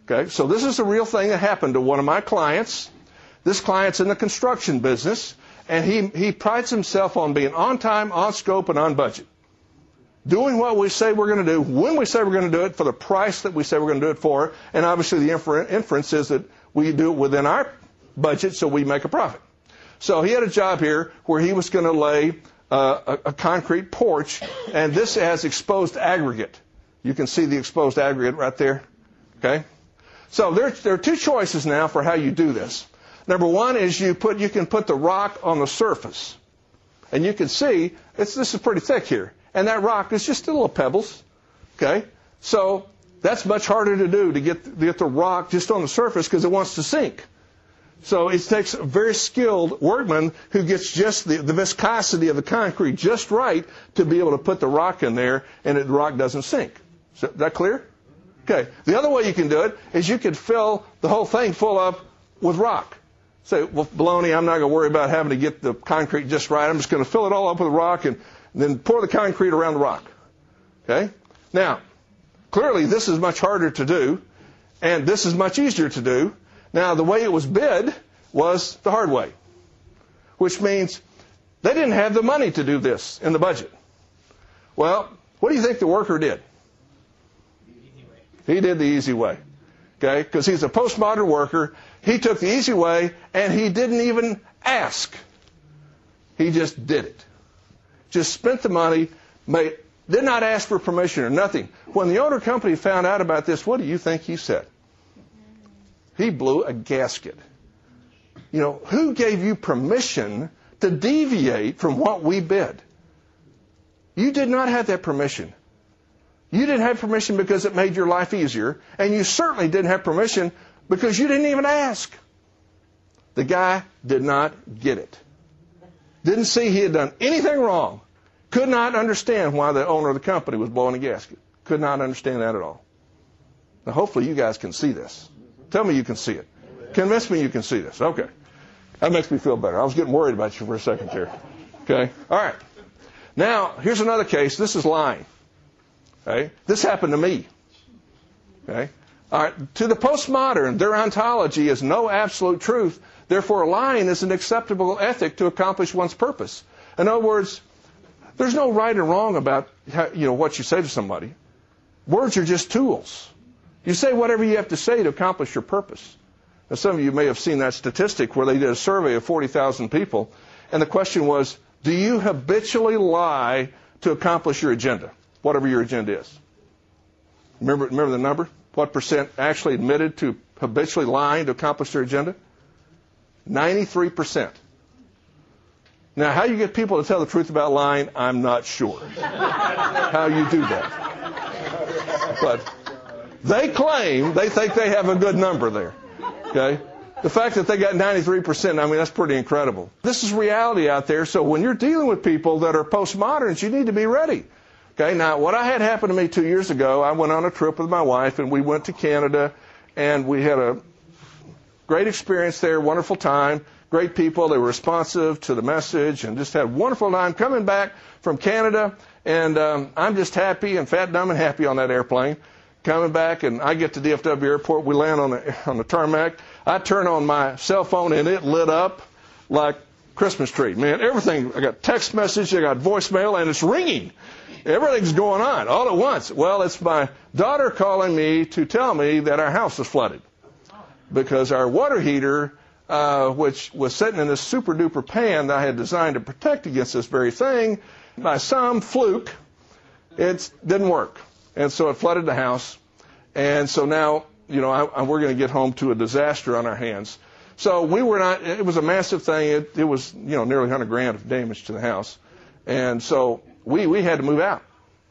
Okay, so this is a real thing that happened to one of my clients. This client's in the construction business, and he, he prides himself on being on time, on scope, and on budget. Doing what we say we're going to do, when we say we're going to do it, for the price that we say we're going to do it for, and obviously the infer- inference is that we do it within our budget so we make a profit. So he had a job here where he was going to lay uh, a, a concrete porch, and this has exposed aggregate. You can see the exposed aggregate right there. Okay? So there, there are two choices now for how you do this. Number one is you put you can put the rock on the surface, and you can see this is pretty thick here, and that rock is just a little pebbles. Okay, so that's much harder to do to get get the rock just on the surface because it wants to sink. So it takes a very skilled workman who gets just the, the viscosity of the concrete just right to be able to put the rock in there and it, the rock doesn't sink. Is that clear? Okay. The other way you can do it is you could fill the whole thing full up with rock. Say, well, baloney, I'm not going to worry about having to get the concrete just right. I'm just going to fill it all up with rock and then pour the concrete around the rock. Okay? Now, clearly this is much harder to do and this is much easier to do now, the way it was bid was the hard way, which means they didn't have the money to do this in the budget. Well, what do you think the worker did? He did the easy way. Okay? Because he's a postmodern worker. He took the easy way and he didn't even ask. He just did it. Just spent the money, made, did not ask for permission or nothing. When the owner company found out about this, what do you think he said? He blew a gasket. You know, who gave you permission to deviate from what we bid? You did not have that permission. You didn't have permission because it made your life easier, and you certainly didn't have permission because you didn't even ask. The guy did not get it. Didn't see he had done anything wrong. Could not understand why the owner of the company was blowing a gasket. Could not understand that at all. Now, hopefully, you guys can see this. Tell me you can see it. Convince me you can see this. Okay. That makes me feel better. I was getting worried about you for a second there. Okay. All right. Now, here's another case. This is lying. Okay. This happened to me. Okay. All right. To the postmodern, their ontology is no absolute truth. Therefore, lying is an acceptable ethic to accomplish one's purpose. In other words, there's no right or wrong about how, you know what you say to somebody. Words are just tools. You say whatever you have to say to accomplish your purpose. Now, some of you may have seen that statistic where they did a survey of 40,000 people, and the question was, do you habitually lie to accomplish your agenda, whatever your agenda is? Remember, remember the number? What percent actually admitted to habitually lying to accomplish their agenda? 93%. Now, how you get people to tell the truth about lying, I'm not sure. how you do that. But they claim they think they have a good number there. Okay? The fact that they got 93%, I mean, that's pretty incredible. This is reality out there. So when you're dealing with people that are postmoderns, you need to be ready. Okay, now what I had happen to me two years ago, I went on a trip with my wife and we went to Canada and we had a great experience there, wonderful time, great people. They were responsive to the message and just had a wonderful time coming back from Canada. And um, I'm just happy and fat, dumb, and happy on that airplane coming back, and I get to DFW Airport. We land on the on the tarmac. I turn on my cell phone, and it lit up like Christmas tree. Man, everything. I got text message, I got voicemail, and it's ringing. Everything's going on all at once. Well, it's my daughter calling me to tell me that our house is flooded because our water heater, uh, which was sitting in this super duper pan that I had designed to protect against this very thing, by some fluke, it didn't work. And so it flooded the house. And so now, you know, I, I, we're going to get home to a disaster on our hands. So we were not, it was a massive thing. It, it was, you know, nearly 100 grand of damage to the house. And so we, we had to move out,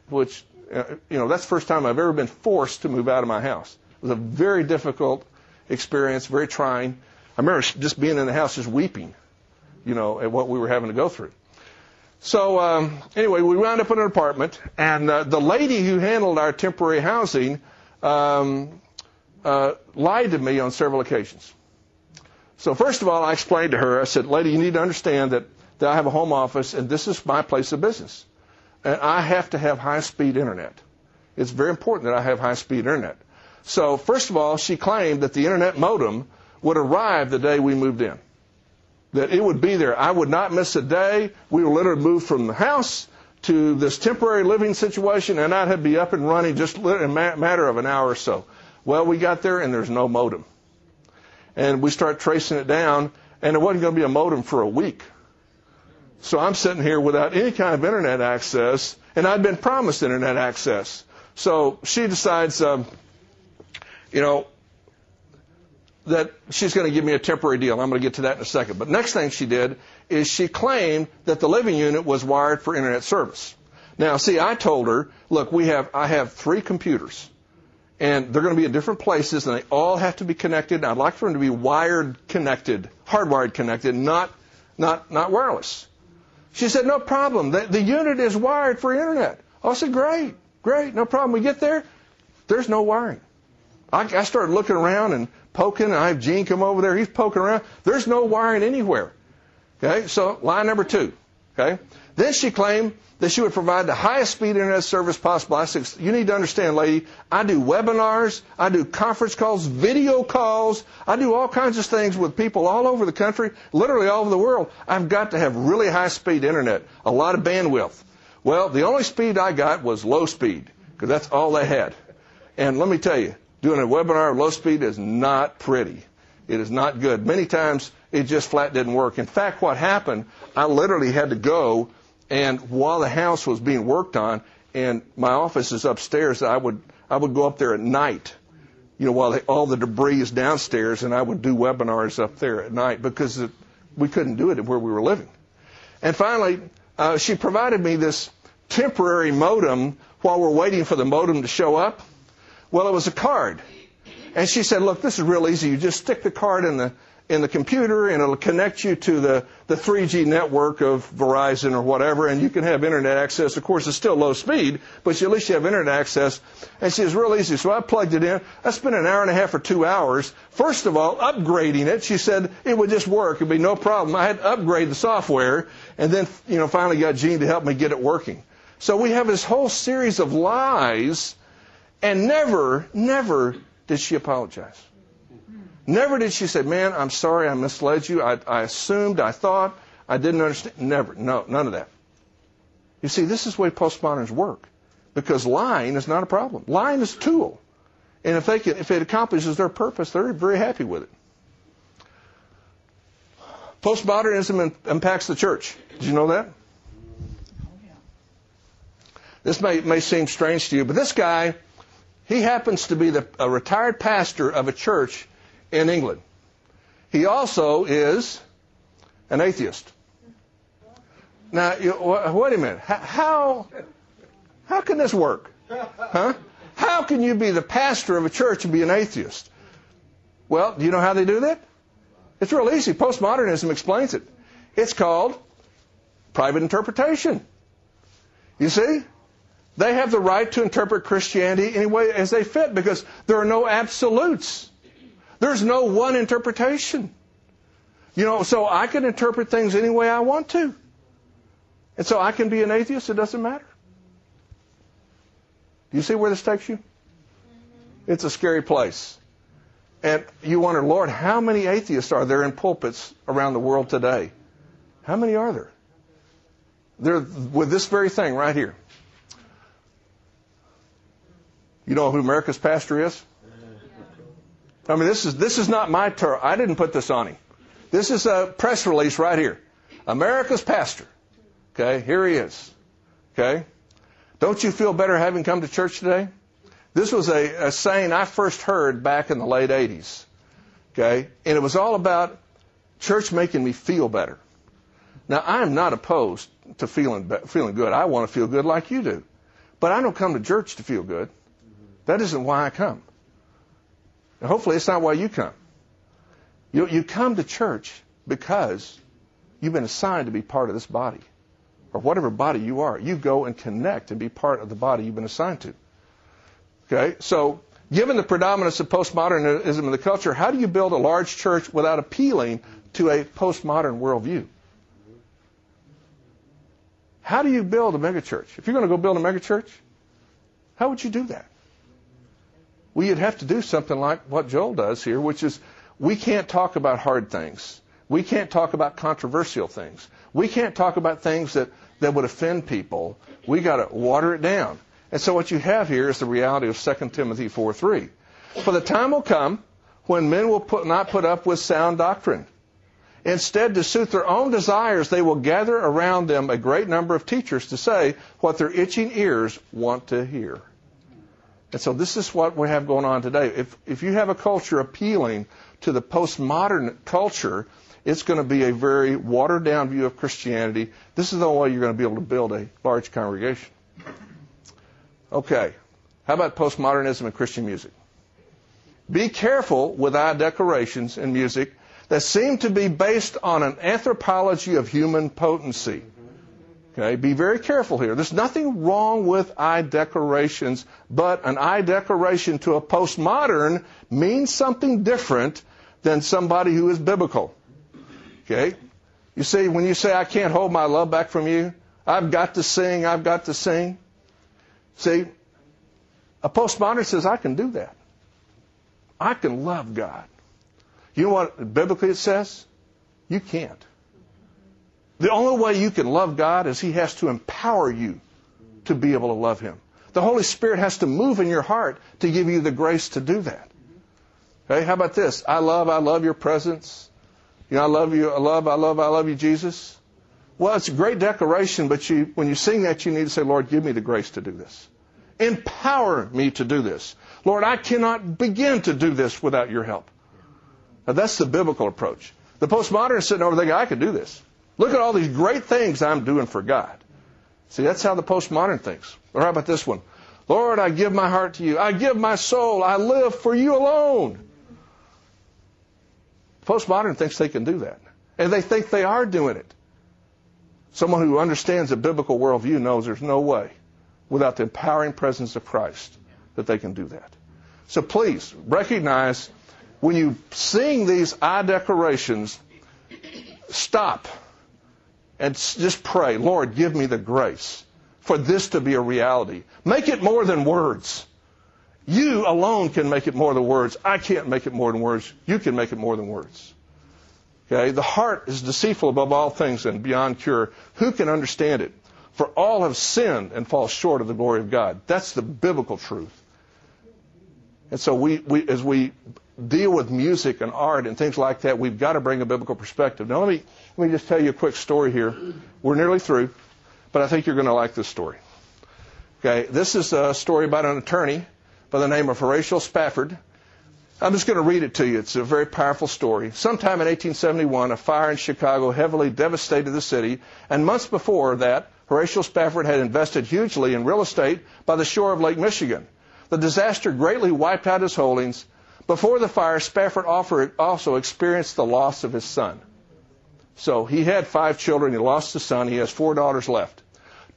which, uh, you know, that's the first time I've ever been forced to move out of my house. It was a very difficult experience, very trying. I remember just being in the house just weeping, you know, at what we were having to go through. So um, anyway, we wound up in an apartment, and uh, the lady who handled our temporary housing um, uh, lied to me on several occasions. So first of all, I explained to her, I said, lady, you need to understand that, that I have a home office and this is my place of business. And I have to have high speed internet. It's very important that I have high speed internet. So first of all, she claimed that the internet modem would arrive the day we moved in. That it would be there. I would not miss a day. We would literally move from the house to this temporary living situation and I'd be up and running just in a matter of an hour or so. Well, we got there and there's no modem and we start tracing it down, and it wasn't going to be a modem for a week. So I'm sitting here without any kind of internet access, and I'd been promised internet access. So she decides, um, you know, that she's going to give me a temporary deal. I'm going to get to that in a second. But next thing she did is she claimed that the living unit was wired for internet service. Now, see, I told her, look, we have, I have three computers and they're going to be in different places, and they all have to be connected. I'd like for them to be wired connected, hardwired connected, not not not wireless. She said, no problem. The, the unit is wired for internet. I said, great, great, no problem. We get there, there's no wiring. I, I started looking around and poking, and I have Gene come over there. He's poking around. There's no wiring anywhere. Okay, so line number two. Okay, then she claimed that she would provide the highest speed internet service possible. I said, you need to understand, lady, I do webinars, I do conference calls, video calls, I do all kinds of things with people all over the country, literally all over the world. I've got to have really high speed internet, a lot of bandwidth. Well, the only speed I got was low speed, because that's all they had. And let me tell you, doing a webinar at low speed is not pretty. It is not good. Many times it just flat didn't work. In fact, what happened, I literally had to go and while the house was being worked on, and my office is upstairs, I would I would go up there at night, you know, while they, all the debris is downstairs, and I would do webinars up there at night because it, we couldn't do it where we were living. And finally, uh, she provided me this temporary modem while we're waiting for the modem to show up. Well, it was a card. And she said, look, this is real easy. You just stick the card in the in the computer and it'll connect you to the, the 3G network of Verizon or whatever and you can have internet access. Of course, it's still low speed, but at least you have internet access. And she was real easy. So I plugged it in. I spent an hour and a half or two hours. First of all, upgrading it. She said it would just work. It'd be no problem. I had to upgrade the software and then, you know, finally got Gene to help me get it working. So we have this whole series of lies and never, never did she apologize. Never did she say, Man, I'm sorry I misled you. I, I assumed, I thought, I didn't understand. Never. No, none of that. You see, this is the way postmoderns work. Because lying is not a problem. Lying is a tool. And if, they can, if it accomplishes their purpose, they're very happy with it. Postmodernism impacts the church. Did you know that? This may, may seem strange to you, but this guy, he happens to be the, a retired pastor of a church in England. He also is an atheist. Now, you, wait a minute. How, how can this work? Huh? How can you be the pastor of a church and be an atheist? Well, do you know how they do that? It's real easy. Postmodernism explains it. It's called private interpretation. You see? They have the right to interpret Christianity any way as they fit because there are no absolutes. There's no one interpretation. You know, so I can interpret things any way I want to. And so I can be an atheist, it doesn't matter. Do you see where this takes you? Mm-hmm. It's a scary place. And you wonder, Lord, how many atheists are there in pulpits around the world today? How many are there? They're with this very thing right here. You know who America's pastor is? I mean, this is this is not my term. I didn't put this on him. This is a press release right here. America's pastor. Okay, here he is. Okay, don't you feel better having come to church today? This was a, a saying I first heard back in the late '80s. Okay, and it was all about church making me feel better. Now, I'm not opposed to feeling feeling good. I want to feel good like you do, but I don't come to church to feel good. That isn't why I come. And hopefully, it's not why you come. You, you come to church because you've been assigned to be part of this body, or whatever body you are. You go and connect and be part of the body you've been assigned to. Okay, so given the predominance of postmodernism in the culture, how do you build a large church without appealing to a postmodern worldview? How do you build a megachurch? If you're going to go build a megachurch, how would you do that? Well, you'd have to do something like what Joel does here, which is we can't talk about hard things. We can't talk about controversial things. We can't talk about things that, that would offend people. We got to water it down. And so what you have here is the reality of 2 Timothy 4:3. For the time will come when men will put, not put up with sound doctrine. Instead, to suit their own desires, they will gather around them a great number of teachers to say what their itching ears want to hear. And so this is what we have going on today. If, if you have a culture appealing to the postmodern culture, it's going to be a very watered down view of Christianity. This is the only way you're going to be able to build a large congregation. Okay. How about postmodernism and Christian music? Be careful with our decorations and music that seem to be based on an anthropology of human potency. Okay, be very careful here. There's nothing wrong with eye decorations, but an eye decoration to a postmodern means something different than somebody who is biblical. Okay? You see, when you say, I can't hold my love back from you, I've got to sing, I've got to sing. See, a postmodern says, I can do that. I can love God. You know what biblically it says? You can't. The only way you can love God is He has to empower you to be able to love Him. The Holy Spirit has to move in your heart to give you the grace to do that. Okay, how about this? I love, I love your presence. You know, I love you, I love, I love, I love you, Jesus. Well, it's a great declaration, but you, when you sing that, you need to say, Lord, give me the grace to do this. Empower me to do this. Lord, I cannot begin to do this without your help. Now, that's the biblical approach. The postmodern is sitting over there, I can do this. Look at all these great things I'm doing for God. See, that's how the postmodern thinks. Or how about this one? Lord, I give my heart to you. I give my soul. I live for you alone. Postmodern thinks they can do that. And they think they are doing it. Someone who understands a biblical worldview knows there's no way without the empowering presence of Christ that they can do that. So please recognize when you sing these I declarations, stop and just pray, Lord, give me the grace for this to be a reality. Make it more than words. You alone can make it more than words. I can't make it more than words. You can make it more than words. Okay? The heart is deceitful above all things and beyond cure. Who can understand it? For all have sinned and fall short of the glory of God. That's the biblical truth. And so we, we as we deal with music and art and things like that, we've got to bring a biblical perspective. Now let me let me just tell you a quick story here. We're nearly through, but I think you're going to like this story. Okay, this is a story about an attorney by the name of Horatio Spafford. I'm just going to read it to you. It's a very powerful story. Sometime in 1871, a fire in Chicago heavily devastated the city, and months before that, Horatio Spafford had invested hugely in real estate by the shore of Lake Michigan. The disaster greatly wiped out his holdings. Before the fire, Spafford also experienced the loss of his son. So he had five children. He lost his son. He has four daughters left.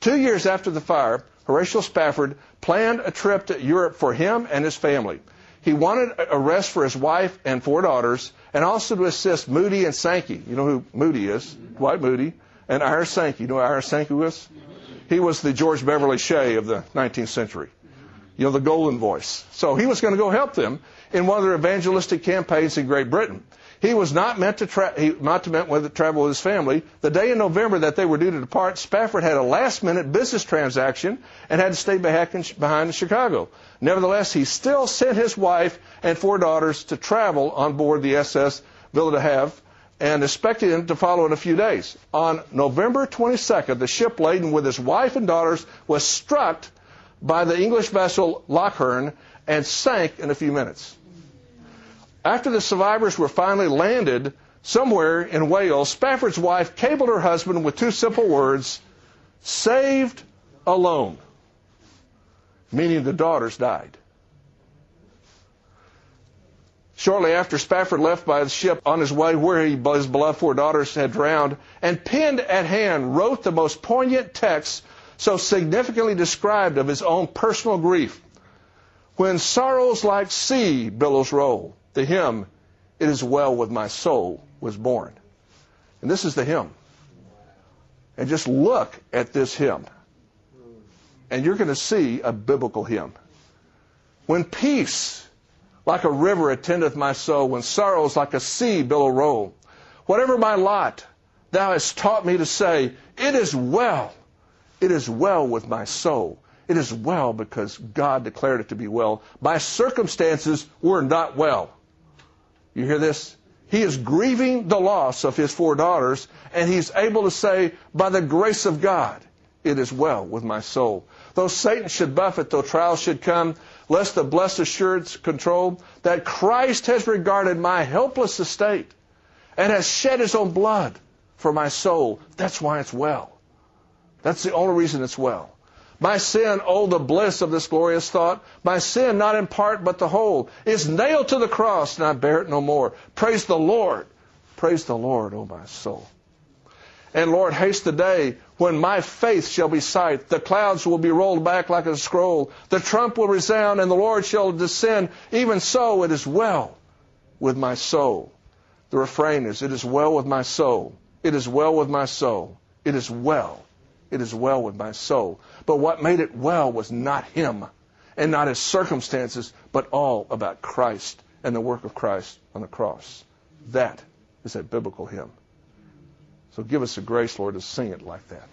Two years after the fire, Horatio Spafford planned a trip to Europe for him and his family. He wanted a rest for his wife and four daughters, and also to assist Moody and Sankey. You know who Moody is? Dwight Moody. And Ira Sankey. You know who Sankey was? He was the George Beverly Shea of the 19th century. You know, the golden voice. So he was going to go help them in one of their evangelistic campaigns in Great Britain. He was not meant to tra- he not to meant travel with his family. The day in November that they were due to depart, Spafford had a last-minute business transaction and had to stay back in, behind in Chicago. Nevertheless, he still sent his wife and four daughters to travel on board the SS Ville du Havre and expected him to follow in a few days. On November 22nd, the ship laden with his wife and daughters was struck by the English vessel Loch Earn and sank in a few minutes. After the survivors were finally landed somewhere in Wales, Spafford's wife cabled her husband with two simple words, saved alone, meaning the daughters died. Shortly after, Spafford left by the ship on his way where he, his beloved four daughters had drowned, and pinned at hand wrote the most poignant text so significantly described of his own personal grief. When sorrows like sea billows roll, the hymn, It is Well with My Soul, was born. And this is the hymn. And just look at this hymn. And you're going to see a biblical hymn. When peace like a river attendeth my soul, when sorrows like a sea billow roll, whatever my lot, thou hast taught me to say, It is well. It is well with my soul. It is well because God declared it to be well. My circumstances were not well. You hear this? He is grieving the loss of his four daughters, and he's able to say, by the grace of God, it is well with my soul. Though Satan should buffet, though trials should come, lest the blessed assurance control that Christ has regarded my helpless estate and has shed his own blood for my soul. That's why it's well. That's the only reason it's well. My sin, oh, the bliss of this glorious thought. My sin, not in part but the whole, is nailed to the cross, and I bear it no more. Praise the Lord. Praise the Lord, O oh my soul. And Lord, haste the day when my faith shall be sight. The clouds will be rolled back like a scroll. The trump will resound, and the Lord shall descend. Even so, it is well with my soul. The refrain is, It is well with my soul. It is well with my soul. It is well it is well with my soul. But what made it well was not him and not his circumstances, but all about Christ and the work of Christ on the cross. That is a biblical hymn. So give us the grace, Lord, to sing it like that.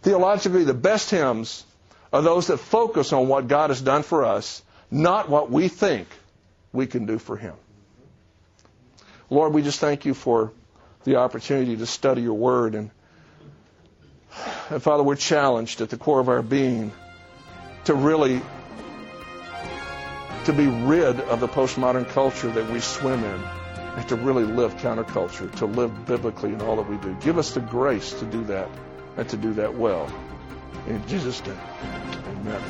Theologically, the best hymns are those that focus on what God has done for us, not what we think we can do for him. Lord, we just thank you for the opportunity to study your word and and Father, we're challenged at the core of our being to really to be rid of the postmodern culture that we swim in and to really live counterculture, to live biblically in all that we do. Give us the grace to do that and to do that well. In Jesus' name, amen.